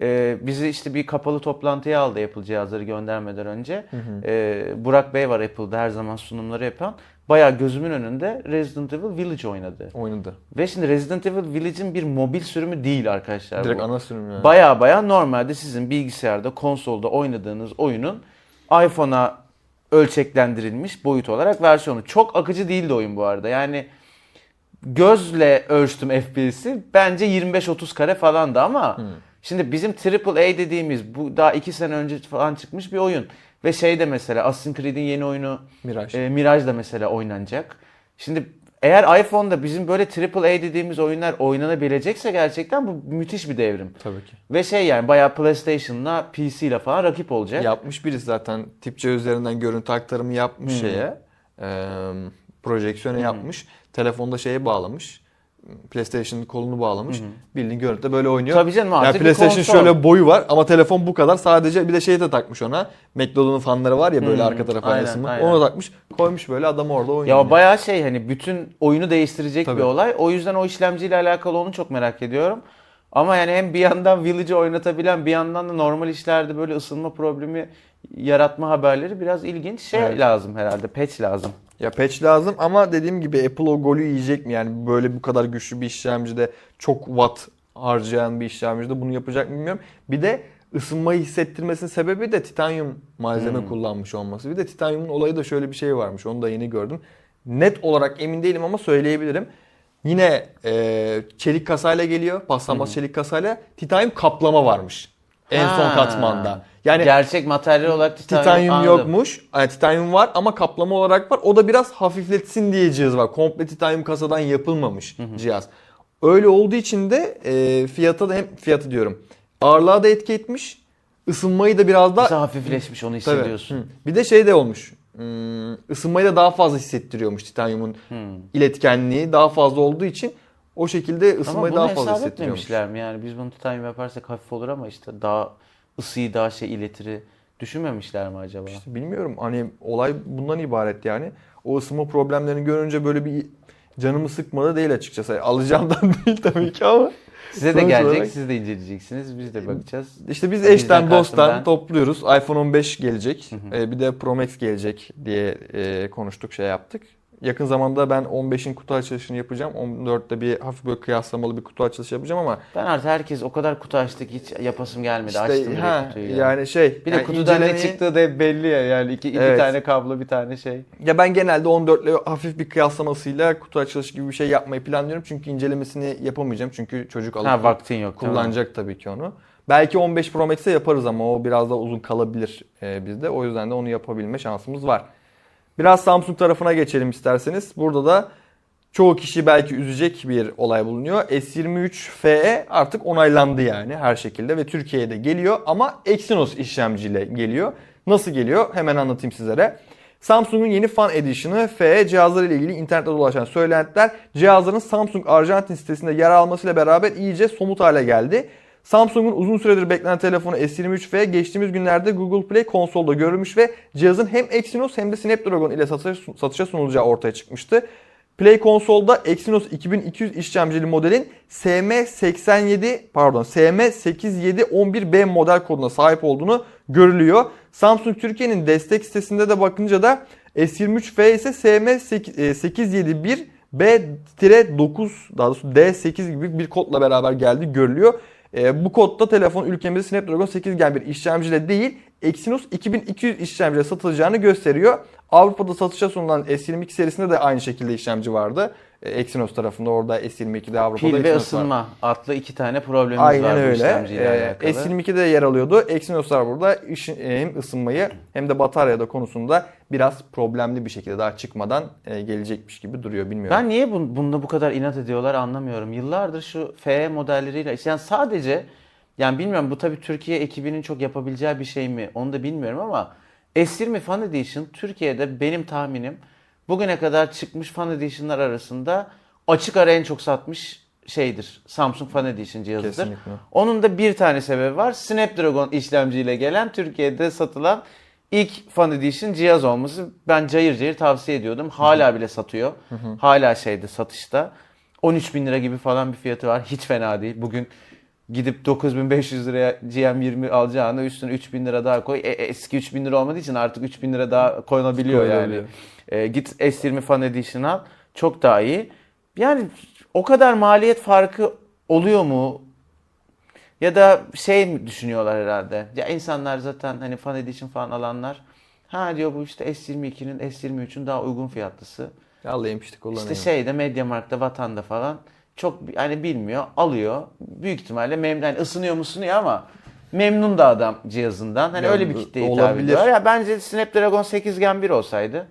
e, bizi işte bir kapalı toplantıya aldı Apple cihazları göndermeden önce. E, Burak Bey var Apple'da her zaman sunumları yapan. Bayağı gözümün önünde Resident Evil Village oynadı. oynadı. Ve şimdi Resident Evil Village'in bir mobil sürümü değil arkadaşlar. Direkt bu. ana sürüm yani. Baya baya normalde sizin bilgisayarda, konsolda oynadığınız oyunun iPhone'a ölçeklendirilmiş boyut olarak versiyonu. Çok akıcı değildi oyun bu arada. Yani gözle ölçtüm FPS'i. Bence 25-30 kare falandı ama şimdi bizim AAA dediğimiz bu daha 2 sene önce falan çıkmış bir oyun. Ve şey de mesela Assassin's Creed'in yeni oyunu Mirage. e, Mirage da mesela oynanacak. Şimdi eğer iPhone'da bizim böyle AAA dediğimiz oyunlar oynanabilecekse gerçekten bu müthiş bir devrim. Tabii ki. Ve şey yani bayağı PlayStation'la PC ile falan rakip olacak. Yapmış birisi zaten tipçe üzerinden görüntü aktarımı yapmış Hmm. şeye. E, projeksiyona yapmış. Telefonda şeye bağlamış. PlayStation'ın kolunu bağlamış. Bildiğin görüntüde böyle oynuyor. Tabii canım Yani artık bir PlayStation konsol. şöyle boyu var ama telefon bu kadar. Sadece bir de şey de takmış ona. McDonald's'ın fanları var ya böyle Hmm, arka arasında. aynen. Onu takmış. Koymuş böyle adam orada oynuyor. Ya bayağı şey hani bütün oyunu değiştirecek Tabii. bir olay. O yüzden o işlemciyle alakalı onu çok merak ediyorum. Ama yani hem bir yandan Village'ı oynatabilen bir yandan da normal işlerde böyle ısınma problemi yaratma haberleri biraz ilginç. Şey Evet. lazım herhalde patch lazım. Ya patch lazım ama dediğim gibi Apple o golü yiyecek mi? Yani böyle bu kadar güçlü bir işlemcide çok watt harcayan bir işlemcide bunu yapacak mı bilmiyorum. Bir de ısınmayı hissettirmesinin sebebi de titanyum malzeme Hmm. kullanmış olması. Bir de titanyumun olayı da şöyle bir şey varmış. Onu da yeni gördüm. Net olarak emin değilim ama söyleyebilirim. Yine e, çelik kasayla geliyor. Paslanmaz çelik kasayla. Titanyum kaplama varmış. En son katmanda. Yani Gerçek materyal olarak titanyum, Titanyum anladım. yokmuş. Yani titanyum var ama kaplama olarak var. O da biraz hafifletsin diye cihaz var. Komple titanyum kasadan yapılmamış cihaz. Öyle olduğu için de e, fiyata da hem fiyatı diyorum. Ağırlığa da etki etmiş. Isınmayı da biraz daha Mesela hafifleşmiş onu Tabii. hissediyorsun. Hı. Bir de şey de olmuş. Hmm, ısınmayı da daha fazla hissettiriyormuş titanyumun iletkenliği daha fazla olduğu için o şekilde ısınmayı daha fazla hesap hissettiriyormuş. etmemişler mi? Yani biz bunu titanyum yaparsak hafif olur ama işte daha ısıyı daha şey iletiri düşünmemişler mi acaba? İşte bilmiyorum hani olay bundan ibaret yani. O ısınma problemlerini görünce böyle bir canımı sıkmadı değil açıkçası. Alacağımdan değil tabii ki ama. Size de gelecek, olarak- siz de inceleyeceksiniz, biz de bakacağız. İşte biz eşten dosttan ben. topluyoruz. iPhone 15 gelecek. Ee, bir de Pro Max gelecek diye e, konuştuk şey yaptık. Yakın zamanda ben 15'in kutu açılışını yapacağım. 14'te bir hafif böyle kıyaslamalı bir kutu açılışı yapacağım ama Ben artık herkes o kadar kutu açtı ki hiç yapasım gelmedi. işte Açtım ha, kutuyu. ya. yani şey bir de yani kutudan ne incelemeyi- çıktığı da belli ya. Yani iki, iki Evet. tane kablo bir tane şey. Ya ben genelde 14 ile hafif bir kıyaslamasıyla kutu açılışı gibi bir şey yapmayı planlıyorum. Çünkü incelemesini yapamayacağım. Çünkü çocuk alıp Ha vaktin yok. kullanacak tabii ki onu. Belki 15 Pro Max'e yaparız ama o biraz daha uzun kalabilir e, bizde. O yüzden de onu yapabilme şansımız var. Biraz Samsung tarafına geçelim isterseniz. Burada da çoğu kişi belki üzecek bir olay bulunuyor. S23 FE artık onaylandı yani her şekilde ve Türkiye'de geliyor ama Exynos işlemciyle geliyor. Nasıl geliyor? Hemen anlatayım sizlere. Samsung'un yeni Fan Edition'ı FE cihazları ile ilgili internette dolaşan söylentiler cihazların Samsung Arjantin sitesinde yer almasıyla beraber iyice somut hale geldi. Samsung'un uzun süredir beklenen telefonu S23F geçtiğimiz günlerde Google Play konsolda görülmüş ve cihazın hem Exynos hem de Snapdragon ile satışa, sunulacağı ortaya çıkmıştı. Play konsolda Exynos 2200 işlemcili modelin SM87 pardon SM8711B model koduna sahip olduğunu görülüyor. Samsung Türkiye'nin destek sitesinde de bakınca da S23F ise SM871 B-9 daha doğrusu D8 gibi bir kodla beraber geldi görülüyor. E, bu kodda telefon ülkemizde Snapdragon 8 Gen bir işlemciyle değil Exynos 2200 işlemciyle satılacağını gösteriyor. Avrupa'da satışa sunulan S22 serisinde de aynı şekilde işlemci vardı. E, Exynos tarafında orada S22'de Avrupa'da Pil ve Exynos var. ısınma adlı iki tane problemimiz Aynen var bu öyle. işlemciyle Ee, alakalı. S22'de yer alıyordu. Exynos'lar burada işin- e, hem ısınmayı hem de bataryada konusunda biraz problemli bir şekilde daha çıkmadan e, gelecekmiş gibi duruyor bilmiyorum. Ben niye bun, bunda bu kadar inat ediyorlar anlamıyorum. Yıllardır şu FE modelleriyle yani sadece yani bilmiyorum bu tabii Türkiye ekibinin çok yapabileceği bir şey mi onu da bilmiyorum ama S20 Fan Edition Türkiye'de benim tahminim bugüne kadar çıkmış Fan Edition'lar arasında açık ara en çok satmış şeydir. Samsung Fan Edition cihazıdır. Kesinlikle. Onun da bir tane sebebi var. Snapdragon işlemciyle gelen Türkiye'de satılan ilk Fan Edition cihaz olması. Ben cayır cayır tavsiye ediyordum. Hala bile satıyor. Hala şeyde satışta. 13 bin lira gibi falan bir fiyatı var. Hiç fena değil. Bugün gidip 9500 liraya GM20 alacağına üstüne 3000 lira daha koy. E, eski 3000 lira olmadığı için artık 3000 lira daha konabiliyor yani. Koyulabiliyor. E, git S20 Fan Edition al. Çok daha iyi. Yani o kadar maliyet farkı oluyor mu? Ya da şey mi düşünüyorlar herhalde? Ya insanlar zaten hani Fan Edition falan alanlar ha diyor bu işte S22'nin S23'ün daha uygun fiyatlısı. Alayım işte kullanayım. İşte şeyde Mediamarkt'ta, Vatan'da falan çok hani bilmiyor, alıyor. Büyük ihtimalle memnun, hani ısınıyor mu ısınıyor ama memnun da adam cihazından. Hani Ya, öyle bir kitleye hitap olabilir. ediyor. Ya bence Snapdragon 8 Gen 1 olsaydı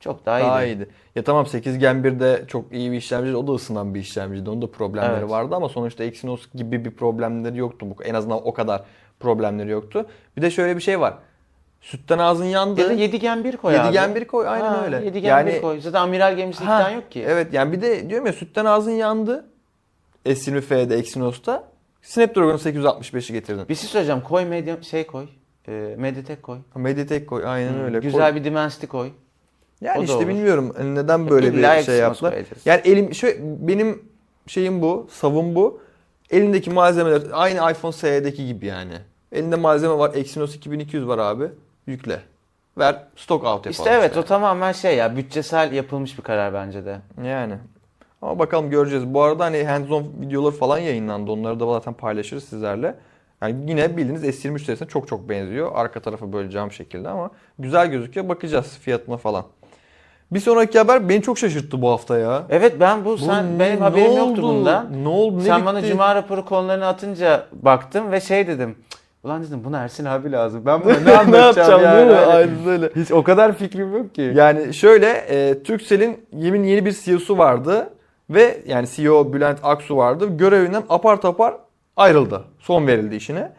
çok daha, Daha iyiydi. iyiydi. Ya tamam 8 Gen 1'de çok iyi bir işlemci. O da ısınan bir işlemciydi. Onun da problemleri Evet. vardı ama sonuçta Exynos gibi bir problemleri yoktu. En azından o kadar problemleri yoktu. Bir de şöyle bir şey var. Sütten ağzın yandı. Ya da 7 Gen 1 koy 7 abi. Gen 1 koy aynen Ha, öyle. 7 Gen Yani- 1 koy. Zaten amiral gemisi Ha, yok ki. Evet yani bir de diyorum ya sütten ağzın yandı. S20F'de Exynos'ta. Snapdragon 865'i getirdin. Bir şey söyleyeceğim. Koy Media şey koy. E, Mediatek koy. Mediatek koy aynen öyle. Güzel Koy. bir Dimensity koy. Yani o işte olur. bilmiyorum neden böyle bir şey yaptılar. Yani elim şöyle benim şeyim bu, savım bu. Elindeki malzemeler aynı iPhone SE'deki gibi yani. Elinde malzeme var. Exynos 2200 var abi. Yükle. Ver stok out yapalım. İşte evet o tamamen şey ya bütçesel yapılmış bir karar bence de. Yani. Ama bakalım göreceğiz. Bu arada hani hands-on videoları falan yayınlandı. Onları da zaten paylaşırız sizlerle. Yani yine bildiğiniz S23 serisine çok çok benziyor. Arka tarafı böyle cam şekilde ama güzel gözüküyor. Bakacağız fiyatına falan. Bir sonraki haber beni çok şaşırttı bu hafta ya. Evet ben bu sen Bu benim ne haberim oldu? yoktu bundan. Ne oldu? Ne sen bana bitti? cuma raporu konularını atınca baktım ve şey dedim. "Cık, Ulan dedim buna Ersin abi lazım. Ben buna ne ne anlatacağım yapacağım yani? değil mi? Hani Aynen öyle. Hiç o kadar fikrim yok ki. Yani şöyle e, Turkcell'in yemin yeni bir CEO'su vardı ve yani CEO Bülent Aksu vardı. Görevinden apar topar ayrıldı. Son verildi işine.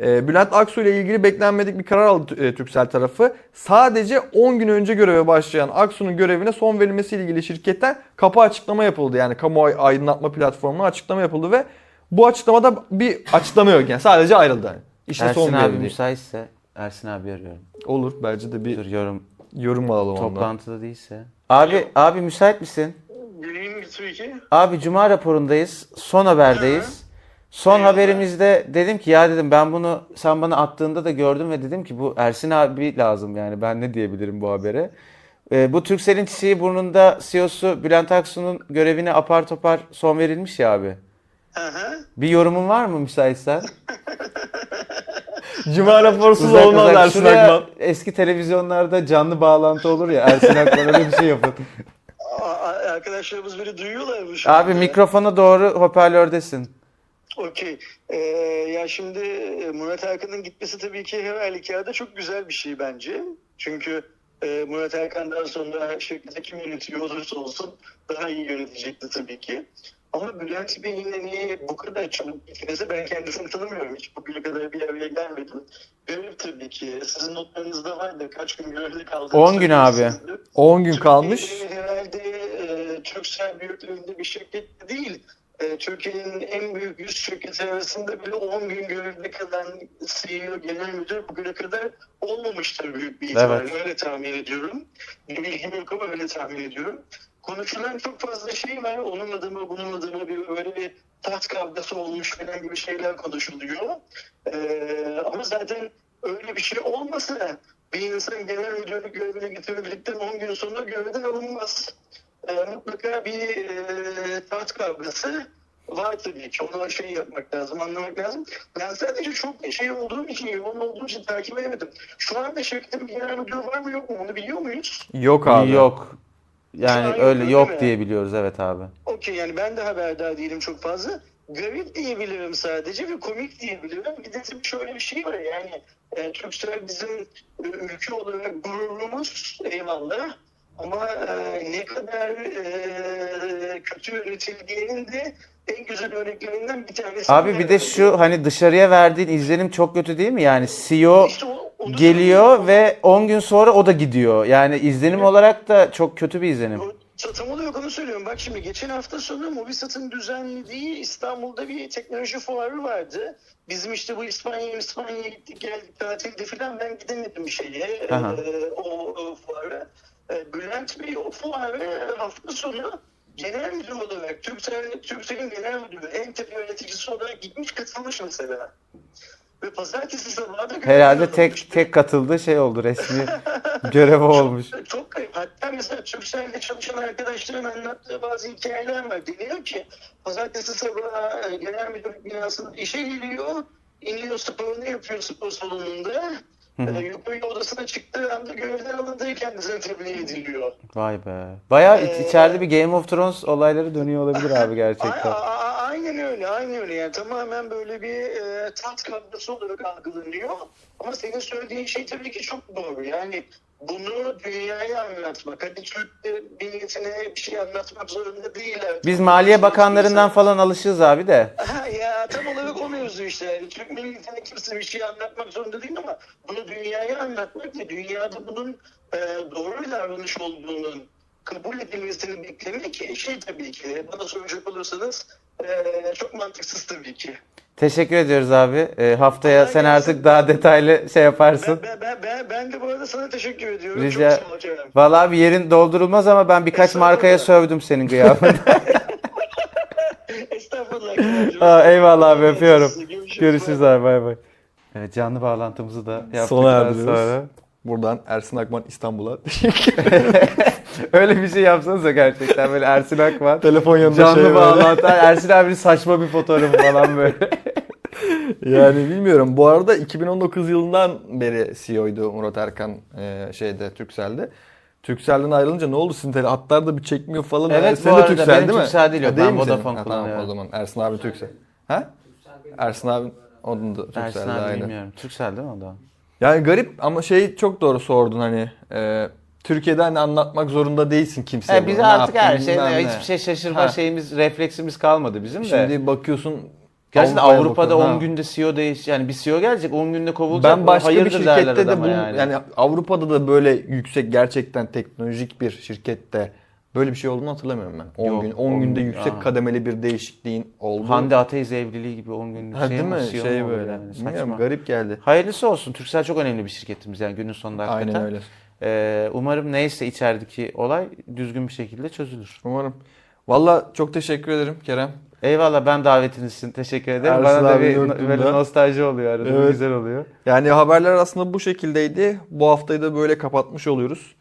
E, Bülent Aksu ile ilgili beklenmedik bir karar aldı e, Turkcell tarafı. Sadece 10 gün önce göreve başlayan Aksu'nun görevine son verilmesiyle ilgili şirketten kapı açıklama yapıldı. Yani kamuoyu aydınlatma platformuna açıklama yapıldı ve bu açıklamada bir açıklama yok yani sadece ayrıldı. İşte Ersin son abi müsaitse Ersin abi arıyorum. Olur bence de bir Dur yorum yorum alalım ondan. toplantıda değilse. Abi abi müsait misin? Geleyim tabii ki. Abi cuma raporundayız. Son haberdeyiz. Son Eyvallah. haberimizde dedim ki ya dedim ben bunu sen bana attığında da gördüm ve dedim ki bu Ersin abi lazım yani ben ne diyebilirim bu habere. Ee, bu Turkcell'in çiçeği burnunda CEO'su Bülent Aksu'nun görevine apar topar son verilmiş ya abi. Hı hı. Bir yorumun var mı müsaitsen? Cuma raporsuz Uzak olmaz uzak. Ersin Şuraya Akman. Eski televizyonlarda canlı bağlantı olur ya Ersin Akman öyle bir şey yapın. A- a- arkadaşlarımız beni duyuyorlar mı şu Abi anda? mikrofona doğru hoparlördesin. Okey. Ee, ya şimdi e, Murat Erkan'ın gitmesi tabii ki her halükarda çok güzel bir şey bence. Çünkü e, Murat Erkan'dan sonra şirketi kim yönetiyor olursa olsun daha iyi yönetecekti tabii ki. Ama Bülent Bey'in niye bu kadar çabuk gitmesi ben kendisini tanımıyorum. Hiç bugüne kadar bir araya gelmedim. Garip tabii ki. Sizin notlarınızda vardı. Kaç gün görevli kaldı. 10 gün abi. 10 gün kalmış. Türkiye'nin herhalde e, Türksel büyüklüğünde bir şirket değil. E, Türkiye'nin en büyük 100 şirketi arasında bile 10 gün görevde kalan CEO, genel müdür bugüne kadar olmamıştır büyük bir ihtimalle. Evet. Öyle tahmin ediyorum. Bir bilgim yok ama öyle tahmin ediyorum. Konuşulan çok fazla şey var. Onun adımı bunun adımı bir böyle bir taht kavgası olmuş falan gibi şeyler konuşuluyor. E, ama zaten öyle bir şey olmasa bir insan genel müdürlük görevine getirildikten 10 gün sonra görevden alınmaz. E, mutlaka bir e, taht kavgası var tabii ki. Onu şey yapmak lazım, anlamak lazım. Ben sadece çok şey olduğum için, yoğun olduğum için takip edemedim. Şu anda şirketin bir genel müdürü var mı yok mu onu biliyor muyuz? Yok abi. Yok. Yani Şu öyle yok mi? diye biliyoruz evet abi. Okey yani ben de haberdar değilim çok fazla. Garip diyebilirim sadece ve komik diyebilirim. Bir de tabii şöyle bir şey var yani e, Türksel bizim e, ülke olarak gururumuz eyvallah. Ama e, ne kadar e, kötü yönetildiğinin de en güzel örneklerinden bir tanesi. Abi bir de şu hani dışarıya verdiğin izlenim çok kötü değil mi? Yani CEO İşte o- onu geliyor ve 10 gün sonra o da gidiyor. Yani izlenim olarak da çok kötü bir izlenim. Tam olarak onu söylüyorum. Bak şimdi geçen hafta sonu Movisat'ın düzenlediği İstanbul'da bir teknoloji fuarı vardı. Bizim işte bu İspanya İspanya'ya gittik geldik tatilde falan ben gidemedim şeye Aha. e, o, o fuara. E, Bülent Bey o fuarı hafta sonu genel müdür olarak Türksel, Türksel'in genel müdürü en tepe yöneticisi olarak gitmiş katılmış mesela. Ve pazartesi sabahı da Herhalde tek tek katıldığı şey oldu resmi görevi olmuş. Çok, çok kayıp. Hatta mesela Türkcell'de çalışan arkadaşların anlattığı bazı hikayeler var. Deniyor ki pazartesi sabahı e, genel müdürlük binasında işe geliyor. iniyor sporunu yapıyor spor salonunda. E, yukarı odasına çıktığı anda görevden alındığı kendisine tebliğ ediliyor. Vay be. Bayağı Ee, içeride bir Game of Thrones olayları dönüyor olabilir abi gerçekten. aynen öyle, aynen öyle. Yani tamamen böyle bir e, tat kavgası olarak algılanıyor. Ama senin söylediğin şey tabii ki çok doğru. Yani bunu dünyaya anlatmak. Hadi Türk milletine bir şey anlatmak zorunda değiller. Biz Maliye Bakanlarından falan alışığız abi de. Ha, ya tam olarak o mevzu işte. Yani Türk milletine kimse bir şey anlatmak zorunda değil ama bunu dünyaya anlatmak ve dünyada bunun e, doğru bir davranış olduğunun kabul edilmesini beklemek şey tabii ki. Bana soracak olursanız e, çok mantıksız tabii ki. Teşekkür ediyoruz abi. Ee, haftaya Kolay sen gelsin. artık daha detaylı şey yaparsın. Ben, ben, ben, ben, ben de bu arada sana teşekkür ediyorum. Rica- Çok sağ ol. Vallahi bir yerin doldurulmaz ama ben birkaç Estağfurullah. markaya sövdüm senin gıyabında. Estağfurullah. Aa, eyvallah abi öpüyorum. Görüşürüz. Görüşürüz abi bay bay. Evet canlı bağlantımızı da Sona yaptıktan erdiriyoruz. sonra. Buradan Ersin Akman İstanbul'a. Öyle bir şey yapsanıza gerçekten böyle Ersin Akman. Telefon yanında Canlı şey böyle. bağlantı. Ersin abinin saçma bir fotoğrafı falan böyle. Yani bilmiyorum. Bu arada 2019 yılından beri CEO'ydu Murat Erkan e, şeyde Turkcell'de. Turkcell'den ayrılınca ne oldu sizin tele hatlar da bir çekmiyor falan. Evet, Yani bu de arada Turkcell benim değil mi? Turkcell değil, yok. Ben? Vodafone Ha, tamam, kullanıyorum. o zaman Ersin abi Turkcell. Ha? Ersin abi onun da Ersin Turkcell'de abi aynı. bilmiyorum. Türksel değil mi o da? Yani garip ama şey çok doğru sordun hani. E, Türkiye'de hani anlatmak zorunda değilsin kimseye. E, biz bunu, ne artık her şey, ne. hiçbir şey şaşırma Ha. şeyimiz, refleksimiz kalmadı bizim de. Şimdi bakıyorsun Gerçekten Avrupa'ya Avrupa'da bakıyorum. 10 Ha. günde CEO değiş yani bir CEO gelecek 10 günde kovulacak. Ben başka bir şirkette de adama bu yani. yani. Avrupa'da da böyle yüksek gerçekten teknolojik bir şirkette böyle bir şey olduğunu hatırlamıyorum ben. 10 Yok, gün 10 on günde gün, yüksek aha. kademeli bir değişikliğin olduğu. Hande Ateiz evliliği gibi 10 günlük ha, şey, değil mi? CEO Şey böyle. yani? Bilmiyorum, garip geldi. Hayırlısı olsun. Türksel çok önemli bir şirketimiz yani günün sonunda hakikaten. Aynen öyle. Ee, umarım neyse içerideki olay düzgün bir şekilde çözülür. Umarım. Valla çok teşekkür ederim Kerem. Eyvallah ben davetiniz için teşekkür ederim. Ersin Bana da abi bir yurtunda. böyle nostalji oluyor arada. Evet. Güzel oluyor. Yani haberler aslında bu şekildeydi. Bu haftayı da böyle kapatmış oluyoruz.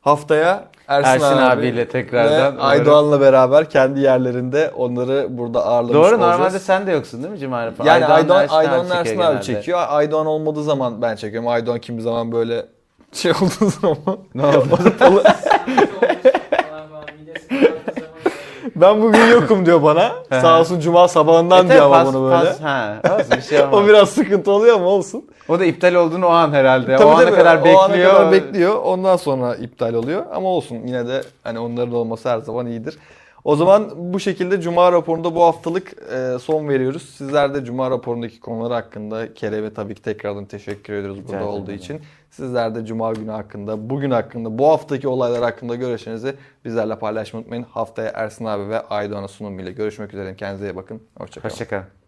Haftaya Ersin, Ersin abi abiyle tekrardan ve Aydoğan'la beraber kendi yerlerinde onları burada ağırlamış Doğru olacağız. normalde sen de yoksun değil mi Cuma Arpa? Yani Aydoğan, Ersin Aydoğan çekiyor Ersin abi genelde. çekiyor. Aydoğan olmadığı zaman ben çekiyorum. Aydoğan kimi zaman böyle şey olduğu zaman. Ne oldu? Zaman ben bugün yokum diyor bana. Sağ olsun cuma sabahından E diyor ama bunu böyle. pas- ha, olsun bir şey olmaz. o biraz sıkıntı oluyor ama olsun. O da iptal olduğunu o an herhalde. Tabii o ana tabii, kadar o bekliyor. ana kadar bekliyor. Ondan sonra iptal oluyor. Ama olsun yine de hani onların olması her zaman iyidir. O zaman bu şekilde Cuma raporunda bu haftalık e, son veriyoruz. Sizler de Cuma raporundaki konular hakkında Kerem'e tabii ki tekrardan teşekkür ediyoruz burada ederim olduğu için. Sizler de Cuma günü hakkında, bugün hakkında, bu haftaki olaylar hakkında görüşlerinizi bizlerle paylaşmayı unutmayın. Haftaya Ersin abi ve Aydoğan'a sunumuyla görüşmek üzere. Kendinize iyi bakın. Hoşçakalın. Hoşçakalın.